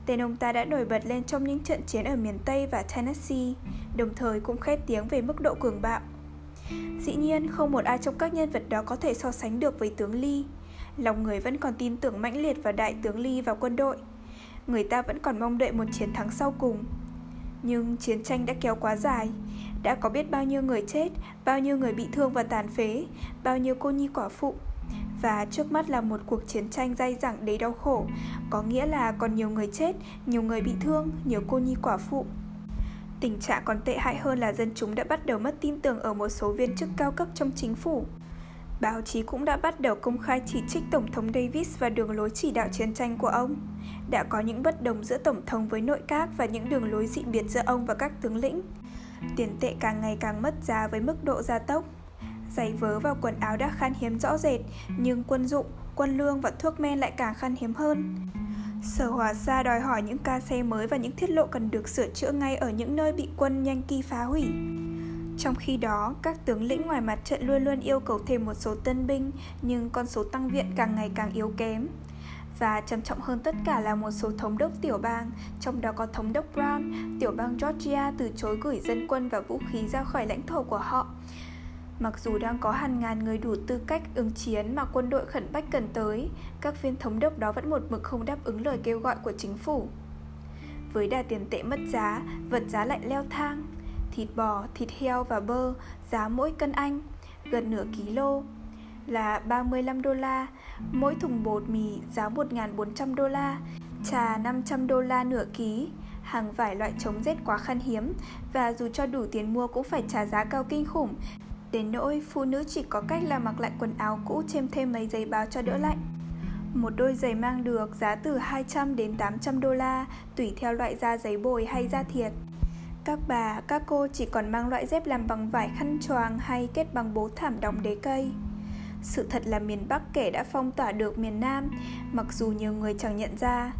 Tên ông ta đã nổi bật lên trong những trận chiến ở miền Tây và Tennessee, đồng thời cũng khét tiếng về mức độ cường bạo. Dĩ nhiên, không một ai trong các nhân vật đó có thể so sánh được với tướng Lee. Lòng người vẫn còn tin tưởng mãnh liệt vào đại tướng Lee và quân đội. Người ta vẫn còn mong đợi một chiến thắng sau cùng. Nhưng chiến tranh đã kéo quá dài, đã có biết bao nhiêu người chết, bao nhiêu người bị thương và tàn phế, bao nhiêu cô nhi quả phụ, và trước mắt là một cuộc chiến tranh dai dẳng đầy đau khổ, có nghĩa là còn nhiều người chết, nhiều người bị thương, nhiều cô nhi quả phụ. Tình trạng còn tệ hại hơn là dân chúng đã bắt đầu mất tin tưởng ở một số viên chức cao cấp trong chính phủ. Báo chí cũng đã bắt đầu công khai chỉ trích Tổng thống Davis và đường lối chỉ đạo chiến tranh của ông. Đã có những bất đồng giữa Tổng thống với nội các và những đường lối dị biệt giữa ông và các tướng lĩnh. Tiền tệ càng ngày càng mất giá với mức độ gia tốc. Giày vớ và quần áo đã khan hiếm rõ rệt, nhưng quân dụng, quân lương và thuốc men lại càng khan hiếm hơn. Sở Hòa Sa đòi hỏi những ca xe mới và những thiết lộ cần được sửa chữa ngay ở những nơi bị quân Yankee phá hủy. Trong khi đó, các tướng lĩnh ngoài mặt trận luôn luôn yêu cầu thêm một số tân binh, nhưng con số tăng viện càng ngày càng yếu kém. Và trầm trọng hơn tất cả là một số thống đốc tiểu bang, trong đó có thống đốc Brown, tiểu bang Georgia từ chối gửi dân quân và vũ khí ra khỏi lãnh thổ của họ Mặc dù đang có hàng ngàn người đủ tư cách ứng chiến mà quân đội khẩn bách cần tới, các viên thống đốc đó vẫn một mực không đáp ứng lời kêu gọi của chính phủ. Với đà tiền tệ mất giá, vật giá lại leo thang. Thịt bò, thịt heo và bơ giá mỗi cân Anh gần nửa ký lô là 35 đô la, mỗi thùng bột mì giá 1.400 đô la, trà 500 đô la nửa ký, hàng vải loại chống rét quá khan hiếm và dù cho đủ tiền mua cũng phải trả giá cao kinh khủng. Đến nỗi phụ nữ chỉ có cách là mặc lại quần áo cũ thêm thêm mấy giày báo cho đỡ lạnh. Một đôi giày mang được giá từ 200 đến 800 đô la, tùy theo loại da giấy bồi hay da thiệt. Các bà, các cô chỉ còn mang loại dép làm bằng vải khăn choàng hay kết bằng bố thảm đóng đế cây. Sự thật là miền Bắc kể đã phong tỏa được miền Nam, mặc dù nhiều người chẳng nhận ra.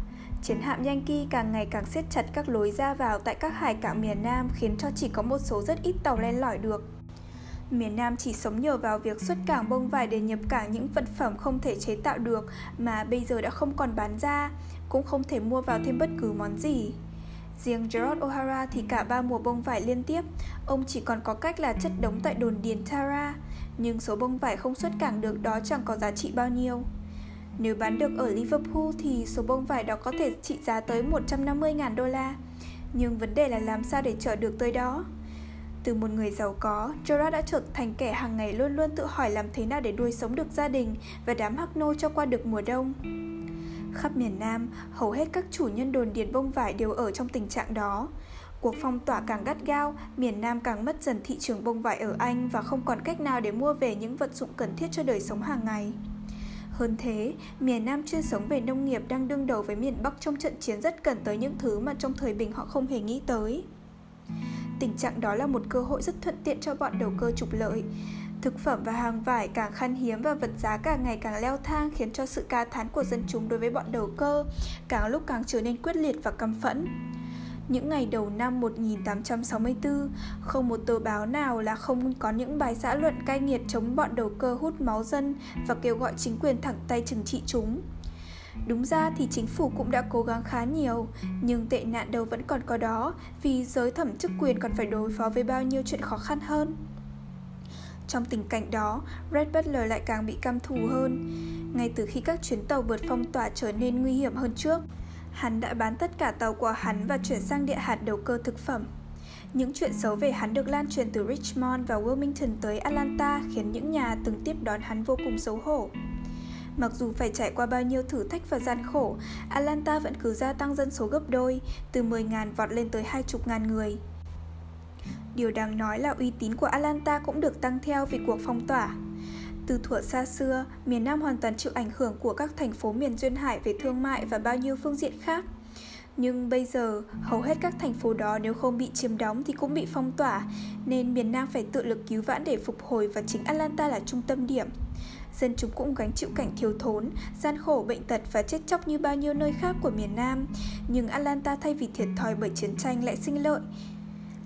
Chiến hạm Yankee càng ngày càng siết chặt các lối ra vào tại các hải cảng miền Nam khiến cho chỉ có một số rất ít tàu len lỏi được. Miền Nam chỉ sống nhờ vào việc xuất cảng bông vải để nhập cảng những vật phẩm không thể chế tạo được mà bây giờ đã không còn bán ra, cũng không thể mua vào thêm bất cứ món gì. Riêng Gerard O'Hara thì cả ba mùa bông vải liên tiếp, ông chỉ còn có cách là chất đống tại đồn điền Tara, nhưng số bông vải không xuất cảng được đó chẳng có giá trị bao nhiêu. Nếu bán được ở Liverpool thì số bông vải đó có thể trị giá tới 150.000 đô la. Nhưng vấn đề là làm sao để chở được tới đó. Từ một người giàu có, Gerard đã trở thành kẻ hàng ngày luôn luôn tự hỏi làm thế nào để nuôi sống được gia đình và đám hắc nô cho qua được mùa đông. Khắp miền Nam, hầu hết các chủ nhân đồn điền bông vải đều ở trong tình trạng đó. Cuộc phong tỏa càng gắt gao, miền Nam càng mất dần thị trường bông vải ở Anh và không còn cách nào để mua về những vật dụng cần thiết cho đời sống hàng ngày. Hơn thế, miền Nam chuyên sống về nông nghiệp đang đương đầu với miền Bắc trong trận chiến rất cần tới những thứ mà trong thời bình họ không hề nghĩ tới. Tình trạng đó là một cơ hội rất thuận tiện cho bọn đầu cơ trục lợi. Thực phẩm và hàng vải càng khan hiếm và vật giá càng ngày càng leo thang khiến cho sự ca thán của dân chúng đối với bọn đầu cơ càng lúc càng trở nên quyết liệt và căm phẫn. Những ngày đầu năm 1864, không một tờ báo nào là không có những bài xã luận cay nghiệt chống bọn đầu cơ hút máu dân và kêu gọi chính quyền thẳng tay trừng trị chúng. Đúng ra thì chính phủ cũng đã cố gắng khá nhiều, nhưng tệ nạn đâu vẫn còn có đó vì giới thẩm chức quyền còn phải đối phó với bao nhiêu chuyện khó khăn hơn. Trong tình cảnh đó, Red Butler lại càng bị căm thù hơn. Ngay từ khi các chuyến tàu vượt phong tỏa trở nên nguy hiểm hơn trước, hắn đã bán tất cả tàu của hắn và chuyển sang địa hạt đầu cơ thực phẩm. Những chuyện xấu về hắn được lan truyền từ Richmond và Wilmington tới Atlanta khiến những nhà từng tiếp đón hắn vô cùng xấu hổ. Mặc dù phải trải qua bao nhiêu thử thách và gian khổ, Atlanta vẫn cứ gia tăng dân số gấp đôi, từ 10.000 vọt lên tới 20.000 người. Điều đáng nói là uy tín của Atlanta cũng được tăng theo vì cuộc phong tỏa. Từ thuở xa xưa, miền Nam hoàn toàn chịu ảnh hưởng của các thành phố miền duyên hải về thương mại và bao nhiêu phương diện khác. Nhưng bây giờ, hầu hết các thành phố đó nếu không bị chiếm đóng thì cũng bị phong tỏa, nên miền Nam phải tự lực cứu vãn để phục hồi và chính Atlanta là trung tâm điểm. Dân chúng cũng gánh chịu cảnh thiếu thốn, gian khổ, bệnh tật và chết chóc như bao nhiêu nơi khác của miền Nam. Nhưng Atlanta thay vì thiệt thòi bởi chiến tranh lại sinh lợi,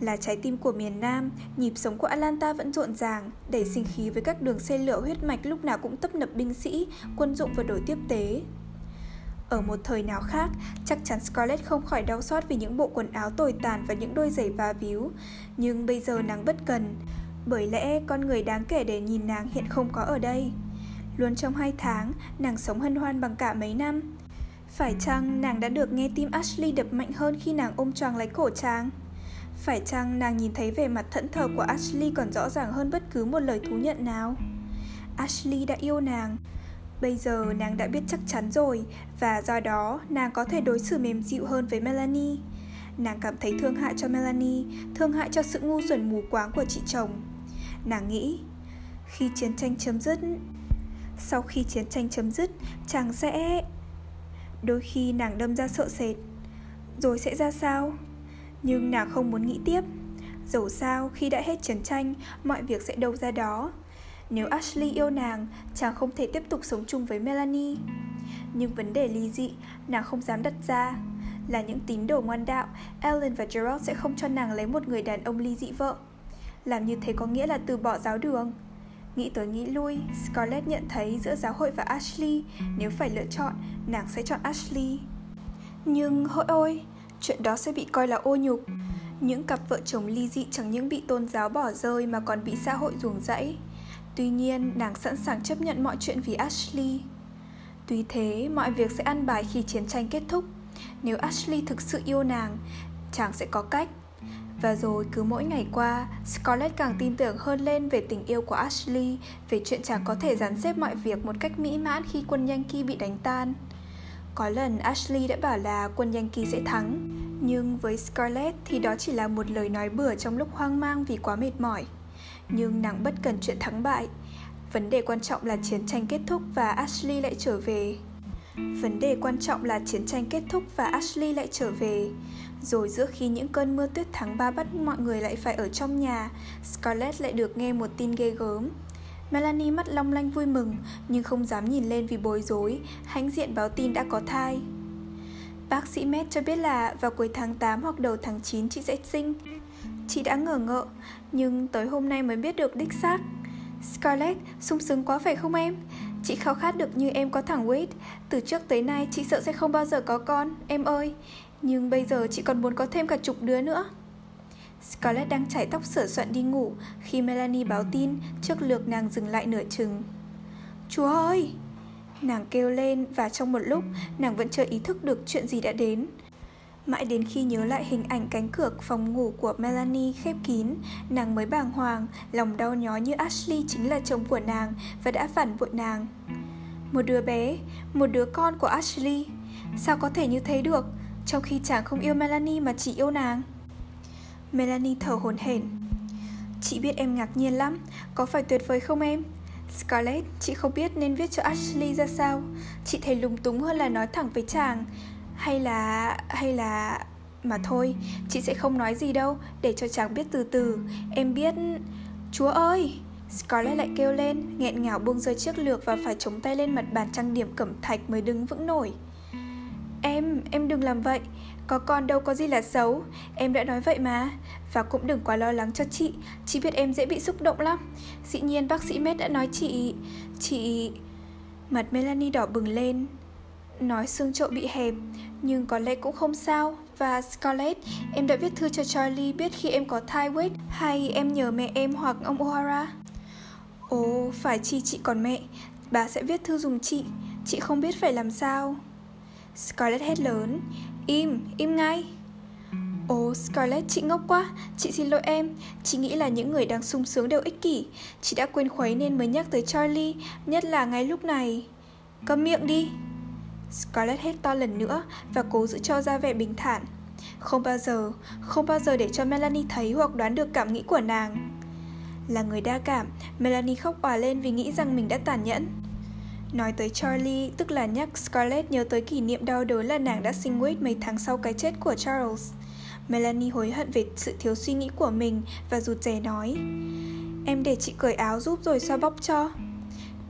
là trái tim của miền Nam, nhịp sống của Atlanta vẫn rộn ràng, đầy sinh khí với các đường xe lửa huyết mạch lúc nào cũng tấp nập binh sĩ, quân dụng và đổi tiếp tế. Ở một thời nào khác, chắc chắn Scarlett không khỏi đau xót vì những bộ quần áo tồi tàn và những đôi giày va víu, nhưng bây giờ nàng bất cần, bởi lẽ con người đáng kể để nhìn nàng hiện không có ở đây. Luôn trong hai tháng, nàng sống hân hoan bằng cả mấy năm. Phải chăng nàng đã được nghe tim Ashley đập mạnh hơn khi nàng ôm choàng lấy cổ chàng? Phải chăng nàng nhìn thấy vẻ mặt thẫn thờ của Ashley còn rõ ràng hơn bất cứ một lời thú nhận nào? Ashley đã yêu nàng. Bây giờ nàng đã biết chắc chắn rồi và do đó nàng có thể đối xử mềm dịu hơn với Melanie. Nàng cảm thấy thương hại cho Melanie, thương hại cho sự ngu xuẩn mù quáng của chị chồng. Nàng nghĩ, khi chiến tranh chấm dứt, sau khi chiến tranh chấm dứt, chàng sẽ... Đôi khi nàng đâm ra sợ sệt. Rồi sẽ ra sao? Nhưng nàng không muốn nghĩ tiếp. Dẫu sao khi đã hết chiến tranh Mọi việc sẽ đâu ra đó. Nếu Ashley yêu nàng Chàng không thể tiếp tục sống chung với Melanie. Nhưng vấn đề ly dị Nàng không dám đặt ra. Là những tín đồ ngoan đạo Ellen và Gerald sẽ không cho nàng lấy một người đàn ông ly dị vợ. Làm như thế có nghĩa là từ bỏ giáo đường. Nghĩ tới nghĩ lui, Scarlett nhận thấy giữa giáo hội và Ashley, nếu phải lựa chọn, nàng sẽ chọn Ashley. Nhưng hỡi ôi, chuyện đó sẽ bị coi là ô nhục. Những cặp vợ chồng ly dị chẳng những bị tôn giáo bỏ rơi mà còn bị xã hội ruồng rẫy. Tuy nhiên, nàng sẵn sàng chấp nhận mọi chuyện vì Ashley. Tuy thế, mọi việc sẽ ăn bài khi chiến tranh kết thúc. Nếu Ashley thực sự yêu nàng, chàng sẽ có cách. Và rồi cứ mỗi ngày qua, Scarlett càng tin tưởng hơn lên về tình yêu của Ashley, về chuyện chàng có thể dàn xếp mọi việc một cách mỹ mãn khi quân Yankee bị đánh tan. Có lần Ashley đã bảo là quân Yankee sẽ thắng, Nhưng với Scarlett thì đó chỉ là một lời nói bừa trong lúc hoang mang vì quá mệt mỏi. Nhưng nàng bất cần chuyện thắng bại. Vấn đề quan trọng là chiến tranh kết thúc và Ashley lại trở về. Vấn đề quan trọng là chiến tranh kết thúc và Ashley lại trở về. Rồi giữa khi những cơn mưa tuyết tháng 3 bắt mọi người lại phải ở trong nhà, Scarlett lại được nghe một tin ghê gớm. Melanie mắt long lanh vui mừng, nhưng không dám nhìn lên vì bối rối, hãnh diện báo tin đã có thai. Bác sĩ Matt cho biết là vào cuối tháng 8 hoặc đầu tháng 9 chị sẽ sinh. Chị đã ngờ ngợ, nhưng tới hôm nay mới biết được đích xác. Scarlett, sung sướng quá phải không em? Chị khao khát được như em có thằng Wade Từ trước tới nay chị sợ sẽ không bao giờ có con Em ơi nhưng bây giờ chị còn muốn có thêm cả chục đứa nữa Scarlett đang chải tóc sửa soạn đi ngủ Khi Melanie báo tin Trước lượt nàng dừng lại nửa chừng Chúa ơi Nàng kêu lên và trong một lúc Nàng vẫn chưa ý thức được chuyện gì đã đến Mãi đến khi nhớ lại hình ảnh cánh cửa phòng ngủ của Melanie khép kín, nàng mới bàng hoàng, lòng đau nhói như Ashley chính là chồng của nàng và đã phản bội nàng. Một đứa bé, một đứa con của Ashley. Sao có thể như thế được, trong khi chàng không yêu Melanie mà chỉ yêu nàng? Melanie thở hổn hển. Chị biết em ngạc nhiên lắm, có phải tuyệt vời không em? Scarlett, chị không biết nên viết cho Ashley ra sao. Chị thấy lúng túng hơn là nói thẳng với chàng. Hay là... hay là... Mà thôi, chị sẽ không nói gì đâu Để cho chàng biết từ từ Em biết... Chúa ơi! Scarlett lại kêu lên, nghẹn ngào buông rơi chiếc lược và phải chống tay lên mặt bàn trang điểm cẩm thạch mới đứng vững nổi. Em, em đừng làm vậy, có con đâu có gì là xấu, em đã nói vậy mà. Và cũng đừng quá lo lắng cho chị, chị biết em dễ bị xúc động lắm. Dĩ nhiên bác sĩ Med đã nói chị, chị... Mặt Melanie đỏ bừng lên, Nói xương trộn bị hẹp, nhưng có lẽ cũng không sao. Và Scarlett, em đã viết thư cho Charlie biết khi em có thai Wade hay em nhờ mẹ em hoặc ông O'Hara. Ồ, phải chi chị còn mẹ, bà sẽ viết thư dùng chị, chị không biết phải làm sao. Scarlett hét lớn, im, im ngay. Ồ, Scarlett, chị ngốc quá, chị xin lỗi em Chị nghĩ là những người đang sung sướng đều ích kỷ Chị đã quên khuấy nên mới nhắc tới Charlie Nhất là ngay lúc này Cầm miệng đi Scarlett hét to lần nữa và cố giữ cho ra vẻ bình thản. Không bao giờ, không bao giờ để cho Melanie thấy hoặc đoán được cảm nghĩ của nàng. Là người đa cảm, Melanie khóc òa lên vì nghĩ rằng mình đã tàn nhẫn. Nói tới Charlie, tức là nhắc Scarlett nhớ tới kỷ niệm đau đớn là nàng đã sinh Wade mấy tháng sau cái chết của Charles. Melanie hối hận về sự thiếu suy nghĩ của mình và rụt rè nói Em để chị cởi áo giúp rồi xoa bóp cho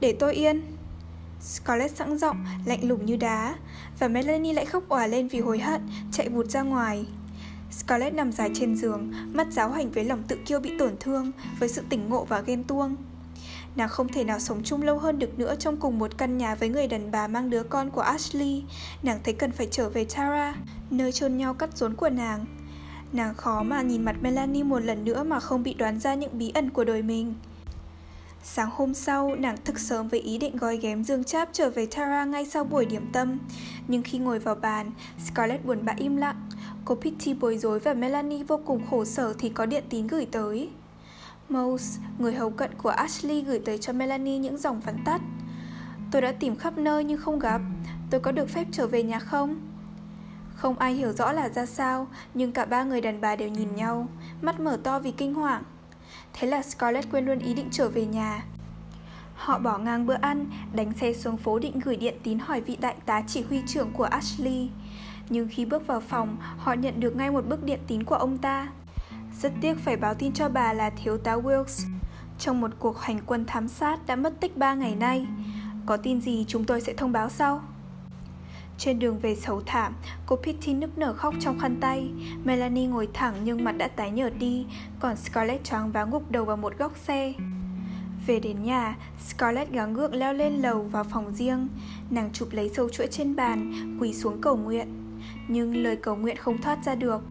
Để tôi yên Scarlett sẵn giọng, lạnh lùng như đá Và Melanie lại khóc òa lên vì hối hận, chạy vụt ra ngoài Scarlett nằm dài trên giường, mắt giáo hành với lòng tự kiêu bị tổn thương, với sự tỉnh ngộ và ghen tuông. Nàng không thể nào sống chung lâu hơn được nữa trong cùng một căn nhà với người đàn bà mang đứa con của Ashley. Nàng thấy cần phải trở về Tara, nơi chôn nhau cắt rốn của nàng. Nàng khó mà nhìn mặt Melanie một lần nữa mà không bị đoán ra những bí ẩn của đời mình. Sáng hôm sau, nàng thức sớm với ý định gói ghém dương cháp trở về Tara ngay sau buổi điểm tâm. Nhưng khi ngồi vào bàn, Scarlett buồn bã im lặng. Cô Pitty bối rối và Melanie vô cùng khổ sở thì có điện tín gửi tới. Mose, người hầu cận của Ashley gửi tới cho Melanie những dòng vắn tắt. Tôi đã tìm khắp nơi nhưng không gặp. Tôi có được phép trở về nhà không? Không ai hiểu rõ là ra sao, nhưng cả ba người đàn bà đều nhìn nhau, mắt mở to vì kinh hoàng. Thế là Scarlett quên luôn ý định trở về nhà Họ bỏ ngang bữa ăn, đánh xe xuống phố định gửi điện tín hỏi vị đại tá chỉ huy trưởng của Ashley. Nhưng khi bước vào phòng, họ nhận được ngay một bức điện tín của ông ta. Rất tiếc phải báo tin cho bà là thiếu tá Wilkes. Trong một cuộc hành quân thám sát đã mất tích 3 ngày nay. Có tin gì chúng tôi sẽ thông báo sau. Trên đường về xấu thảm, cô Pitty nức nở khóc trong khăn tay. Melanie ngồi thẳng nhưng mặt đã tái nhợt đi, còn Scarlett choáng váng gục đầu vào một góc xe. Về đến nhà, Scarlett gắng gượng leo lên lầu vào phòng riêng. Nàng chụp lấy sâu chuỗi trên bàn, quỳ xuống cầu nguyện. Nhưng lời cầu nguyện không thoát ra được.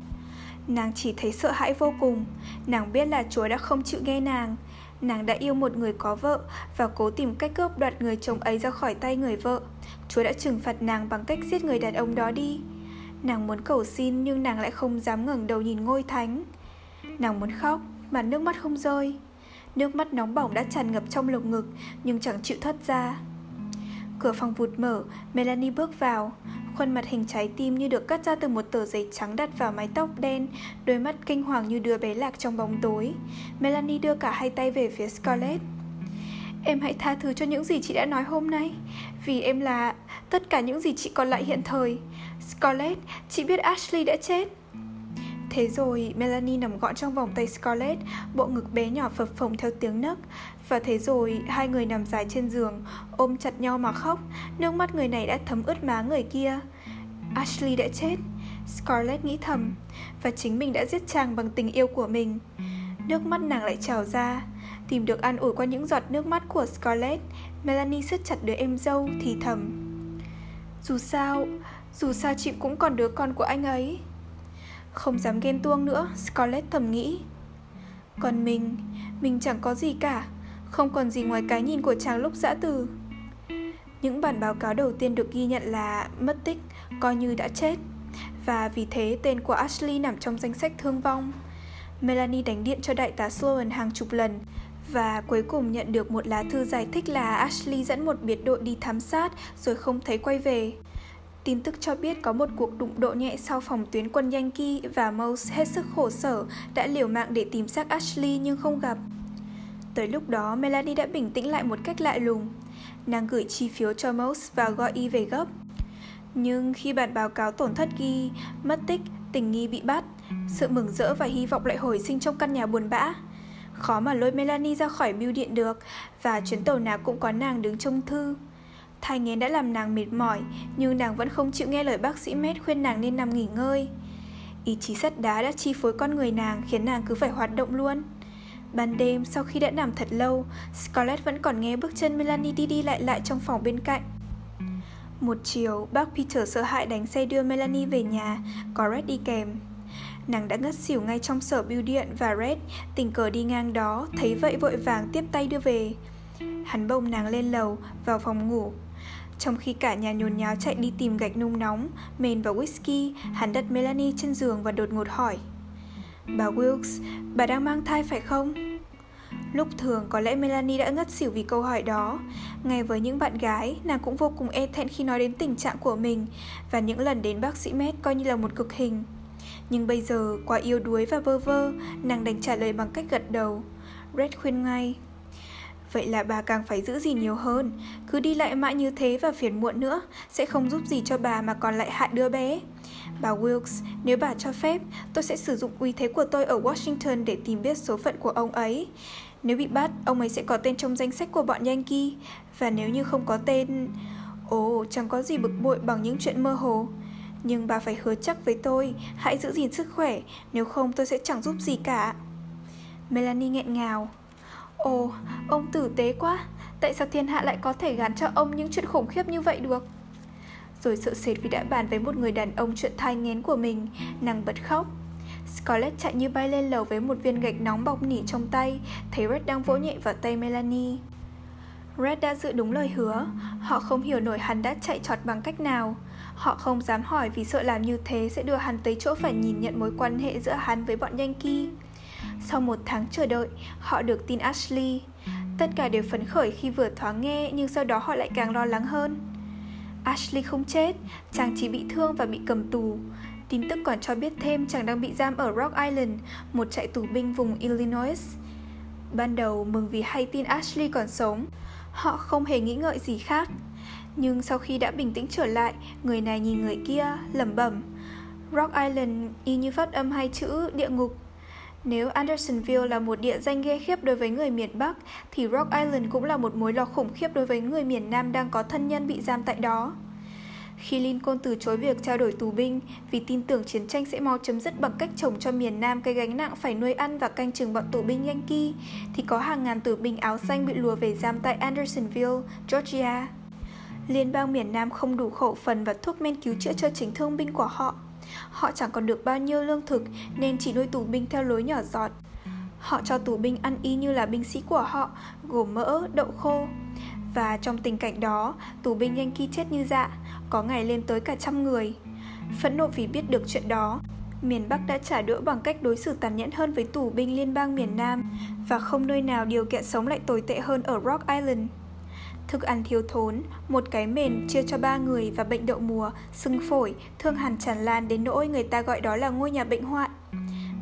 Nàng chỉ thấy sợ hãi vô cùng. Nàng biết là Chúa đã không chịu nghe nàng. Nàng đã yêu một người có vợ và cố tìm cách cướp đoạt người chồng ấy ra khỏi tay người vợ. Chúa đã trừng phạt nàng bằng cách giết người đàn ông đó đi. Nàng muốn cầu xin nhưng nàng lại không dám ngẩng đầu nhìn ngôi thánh. Nàng muốn khóc, mà nước mắt không rơi. Nước mắt nóng bỏng đã tràn ngập trong lồng ngực, nhưng chẳng chịu thoát ra. Cửa phòng vụt mở, Melanie bước vào. Khuôn mặt hình trái tim như được cắt ra từ một tờ giấy trắng đặt vào mái tóc đen, đôi mắt kinh hoàng như đứa bé lạc trong bóng tối. Melanie đưa cả hai tay về phía Scarlett. Em hãy tha thứ cho những gì chị đã nói hôm nay Vì em là tất cả những gì chị còn lại hiện thời Scarlett, chị biết Ashley đã chết Thế rồi Melanie nằm gọn trong vòng tay Scarlett Bộ ngực bé nhỏ phập phồng theo tiếng nấc và thế rồi hai người nằm dài trên giường Ôm chặt nhau mà khóc. Nước mắt người này đã thấm ướt má người kia. Ashley đã chết. Scarlett nghĩ thầm. Và chính mình đã giết chàng bằng tình yêu của mình. Nước mắt nàng lại trào ra. Tìm được an ủi qua những giọt nước mắt của Scarlett Melanie siết chặt đứa em dâu thì thầm. Dù sao, dù sao chị cũng còn đứa con của anh ấy. Không dám ghen tuông nữa, Scarlett thầm nghĩ. Còn mình, mình chẳng có gì cả. Không còn gì ngoài cái nhìn của chàng lúc giã từ Những bản báo cáo đầu tiên được ghi nhận là mất tích, coi như đã chết Và vì thế tên của Ashley nằm trong danh sách thương vong Melanie đánh điện cho đại tá Sloan hàng chục lần và cuối cùng nhận được một lá thư giải thích là Ashley dẫn một biệt đội đi thám sát rồi không thấy quay về. Tin tức cho biết có một cuộc đụng độ nhẹ sau phòng tuyến quân Yankee và Mouse hết sức khổ sở đã liều mạng để tìm xác Ashley nhưng không gặp. Tới lúc đó, Melanie đã bình tĩnh lại một cách lạ lùng. Nàng gửi chi phiếu cho Mouse và gọi y về gấp. Nhưng khi bản báo cáo tổn thất ghi mất tích, tình nghi bị bắt, sự mừng rỡ và hy vọng lại hồi sinh trong căn nhà buồn bã. Khó mà lôi Melanie ra khỏi bưu điện được Và chuyến tàu nào cũng có nàng đứng trông thư Thai nghén đã làm nàng mệt mỏi Nhưng nàng vẫn không chịu nghe lời bác sĩ Med khuyên nàng nên nằm nghỉ ngơi Ý chí sắt đá đã chi phối con người nàng Khiến nàng cứ phải hoạt động luôn Ban đêm sau khi đã nằm thật lâu Scarlett vẫn còn nghe bước chân Melanie đi đi lại lại trong phòng bên cạnh Một chiều, bác Peter sợ hãi đánh xe đưa Melanie về nhà Có Red đi kèm Nàng đã ngất xỉu ngay trong sở bưu điện và Red tình cờ đi ngang đó, thấy vậy vội vàng tiếp tay đưa về. Hắn bồng nàng lên lầu, vào phòng ngủ. Trong khi cả nhà nhồn nháo chạy đi tìm gạch nung nóng, mền và whisky, hắn đặt Melanie trên giường và đột ngột hỏi. Bà Wilkes, bà đang mang thai phải không? Lúc thường có lẽ Melanie đã ngất xỉu vì câu hỏi đó Ngay với những bạn gái, nàng cũng vô cùng e thẹn khi nói đến tình trạng của mình Và những lần đến bác sĩ Med coi như là một cực hình nhưng bây giờ, quá yếu đuối và vơ vơ, nàng đành trả lời bằng cách gật đầu. Red khuyên ngay. Vậy là bà càng phải giữ gì nhiều hơn Cứ đi lại mãi như thế và phiền muộn nữa Sẽ không giúp gì cho bà mà còn lại hại đứa bé Bà Wilkes, nếu bà cho phép Tôi sẽ sử dụng uy thế của tôi ở Washington Để tìm biết số phận của ông ấy. Nếu bị bắt, ông ấy sẽ có tên trong danh sách của bọn Yankee. Và nếu như không có tên... Ồ, chẳng có gì bực bội bằng những chuyện mơ hồ. Nhưng bà phải hứa chắc với tôi Hãy giữ gìn sức khỏe Nếu không tôi sẽ chẳng giúp gì cả. Melanie nghẹn ngào. Ồ, ông tử tế quá Tại sao thiên hạ lại có thể gắn cho ông những chuyện khủng khiếp như vậy được? Rồi sợ sệt vì đã bàn với một người đàn ông chuyện thai nghén của mình Nàng bật khóc Scarlett chạy như bay lên lầu với một viên gạch nóng bọc nỉ trong tay Thấy Red đang vỗ nhẹ vào tay Melanie Red đã giữ đúng lời hứa Họ không hiểu nổi hắn đã chạy trọt bằng cách nào Họ không dám hỏi vì sợ làm như thế sẽ đưa hắn tới chỗ phải nhìn nhận mối quan hệ giữa hắn với bọn Yankee. Sau một tháng chờ đợi, họ được tin Ashley. Tất cả đều phấn khởi khi vừa thoáng nghe nhưng sau đó họ lại càng lo lắng hơn. Ashley không chết, chàng chỉ bị thương và bị cầm tù. Tin tức còn cho biết thêm chàng đang bị giam ở Rock Island, một trại tù binh vùng Illinois. Ban đầu mừng vì hay tin Ashley còn sống, họ không hề nghĩ ngợi gì khác. Nhưng sau khi đã bình tĩnh trở lại, người này nhìn người kia, lẩm bẩm. Rock Island y như phát âm hai chữ địa ngục. Nếu Andersonville là một địa danh ghê khiếp đối với người miền Bắc, thì Rock Island cũng là một mối lo khủng khiếp đối với người miền Nam đang có thân nhân bị giam tại đó. Khi Lincoln từ chối việc trao đổi tù binh vì tin tưởng chiến tranh sẽ mau chấm dứt bằng cách trồng cho miền Nam cái gánh nặng phải nuôi ăn và canh chừng bọn tù binh Yankee, thì có hàng ngàn tù binh áo xanh bị lùa về giam tại Andersonville, Georgia. Liên bang miền Nam không đủ khẩu phần và thuốc men cứu chữa cho chính thương binh của họ. Họ chẳng còn được bao nhiêu lương thực nên chỉ nuôi tù binh theo lối nhỏ giọt. Họ cho tù binh ăn y như là binh sĩ của họ, gồm mỡ, đậu khô. Và trong tình cảnh đó, tù binh Yankee chết như dạ, có ngày lên tới cả trăm người. Phẫn nộ vì biết được chuyện đó, miền Bắc đã trả đũa bằng cách đối xử tàn nhẫn hơn với tù binh liên bang miền Nam và không nơi nào điều kiện sống lại tồi tệ hơn ở Rock Island. Thức ăn thiếu thốn, một cái mền chia cho ba người và bệnh đậu mùa, sưng phổi, thương hàn tràn lan đến nỗi người ta gọi đó là ngôi nhà bệnh hoạn.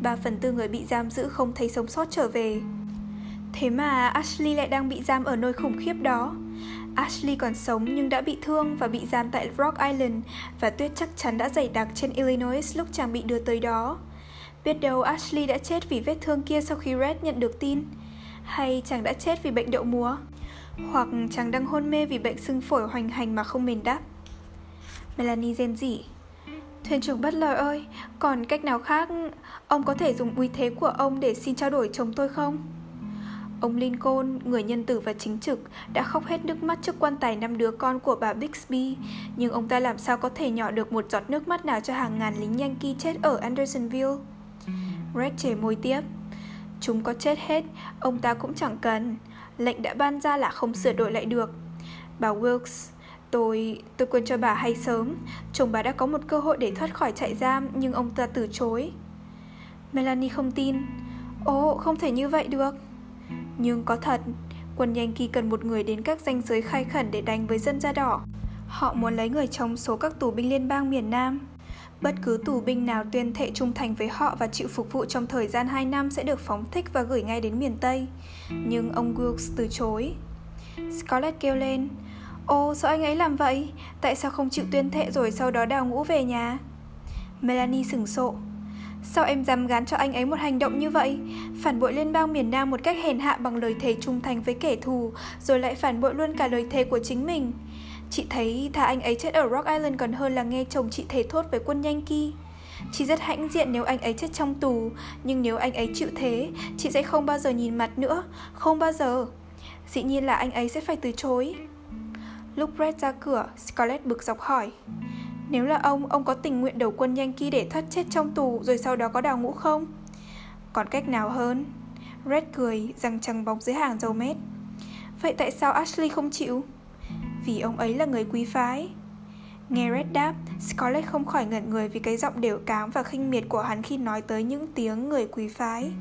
Ba phần tư người bị giam giữ không thấy sống sót trở về. Thế mà Ashley lại đang bị giam ở nơi khủng khiếp đó. Ashley còn sống nhưng đã bị thương và bị giam tại Rock Island và tuyết chắc chắn đã dày đặc trên Illinois lúc chàng bị đưa tới đó. Biết đâu Ashley đã chết vì vết thương kia sau khi Red nhận được tin. Hay chàng đã chết vì bệnh đậu mùa. Hoặc chàng đang hôn mê vì bệnh sưng phổi hoành hành mà không mền đáp. Melanie rên rỉ. Thuyền trưởng bất lời ơi, còn cách nào khác ông có thể dùng uy thế của ông để xin trao đổi chồng tôi không? Ông Lincoln, người nhân tử và chính trực, đã khóc hết nước mắt trước quan tài năm đứa con của bà Bixby, nhưng ông ta làm sao có thể nhỏ được một giọt nước mắt nào cho hàng ngàn lính Yankee chết ở Andersonville? Red chề môi tiếp. Chúng có chết hết, ông ta cũng chẳng cần. Lệnh đã ban ra là không sửa đổi lại được. Bà Wilkes, tôi, tôi quên cho bà hay sớm. Chồng bà đã có một cơ hội để thoát khỏi trại giam, nhưng ông ta từ chối. Melanie không tin. Ồ, không thể như vậy được. Nhưng có thật, quân Yankee cần một người đến các danh giới khai khẩn để đánh với dân da đỏ. Họ muốn lấy người trong số các tù binh liên bang miền Nam. Bất cứ tù binh nào tuyên thệ trung thành với họ và chịu phục vụ trong thời gian 2 năm sẽ được phóng thích và gửi ngay đến miền Tây. Nhưng ông Wilkes từ chối. Scarlett kêu lên, Ồ, sao anh ấy làm vậy? Tại sao không chịu tuyên thệ rồi sau đó đào ngũ về nhà? Melanie sửng sộ. Sao em dám gán cho anh ấy một hành động như vậy? Phản bội liên bang miền Nam một cách hèn hạ bằng lời thề trung thành với kẻ thù, rồi lại phản bội luôn cả lời thề của chính mình. Chị thấy thà anh ấy chết ở Rock Island còn hơn là nghe chồng chị thề thốt với quân Yankee. Chị rất hãnh diện nếu anh ấy chết trong tù, nhưng nếu anh ấy chịu thế, chị sẽ không bao giờ nhìn mặt nữa, không bao giờ. Dĩ nhiên là anh ấy sẽ phải từ chối. Lúc Brett ra cửa, Scarlett bực dọc hỏi. Nếu là ông, ông có tình nguyện đầu quân Yankee để thoát chết trong tù rồi sau đó có đào ngũ không? Còn cách nào hơn? Red cười, răng trăng bóng dưới hàng dầu mét. Vậy tại sao Ashley không chịu? Vì ông ấy là người quý phái. Nghe Red đáp, Scarlett không khỏi ngẩn người vì cái giọng đều cám và khinh miệt của hắn khi nói tới những tiếng người quý phái.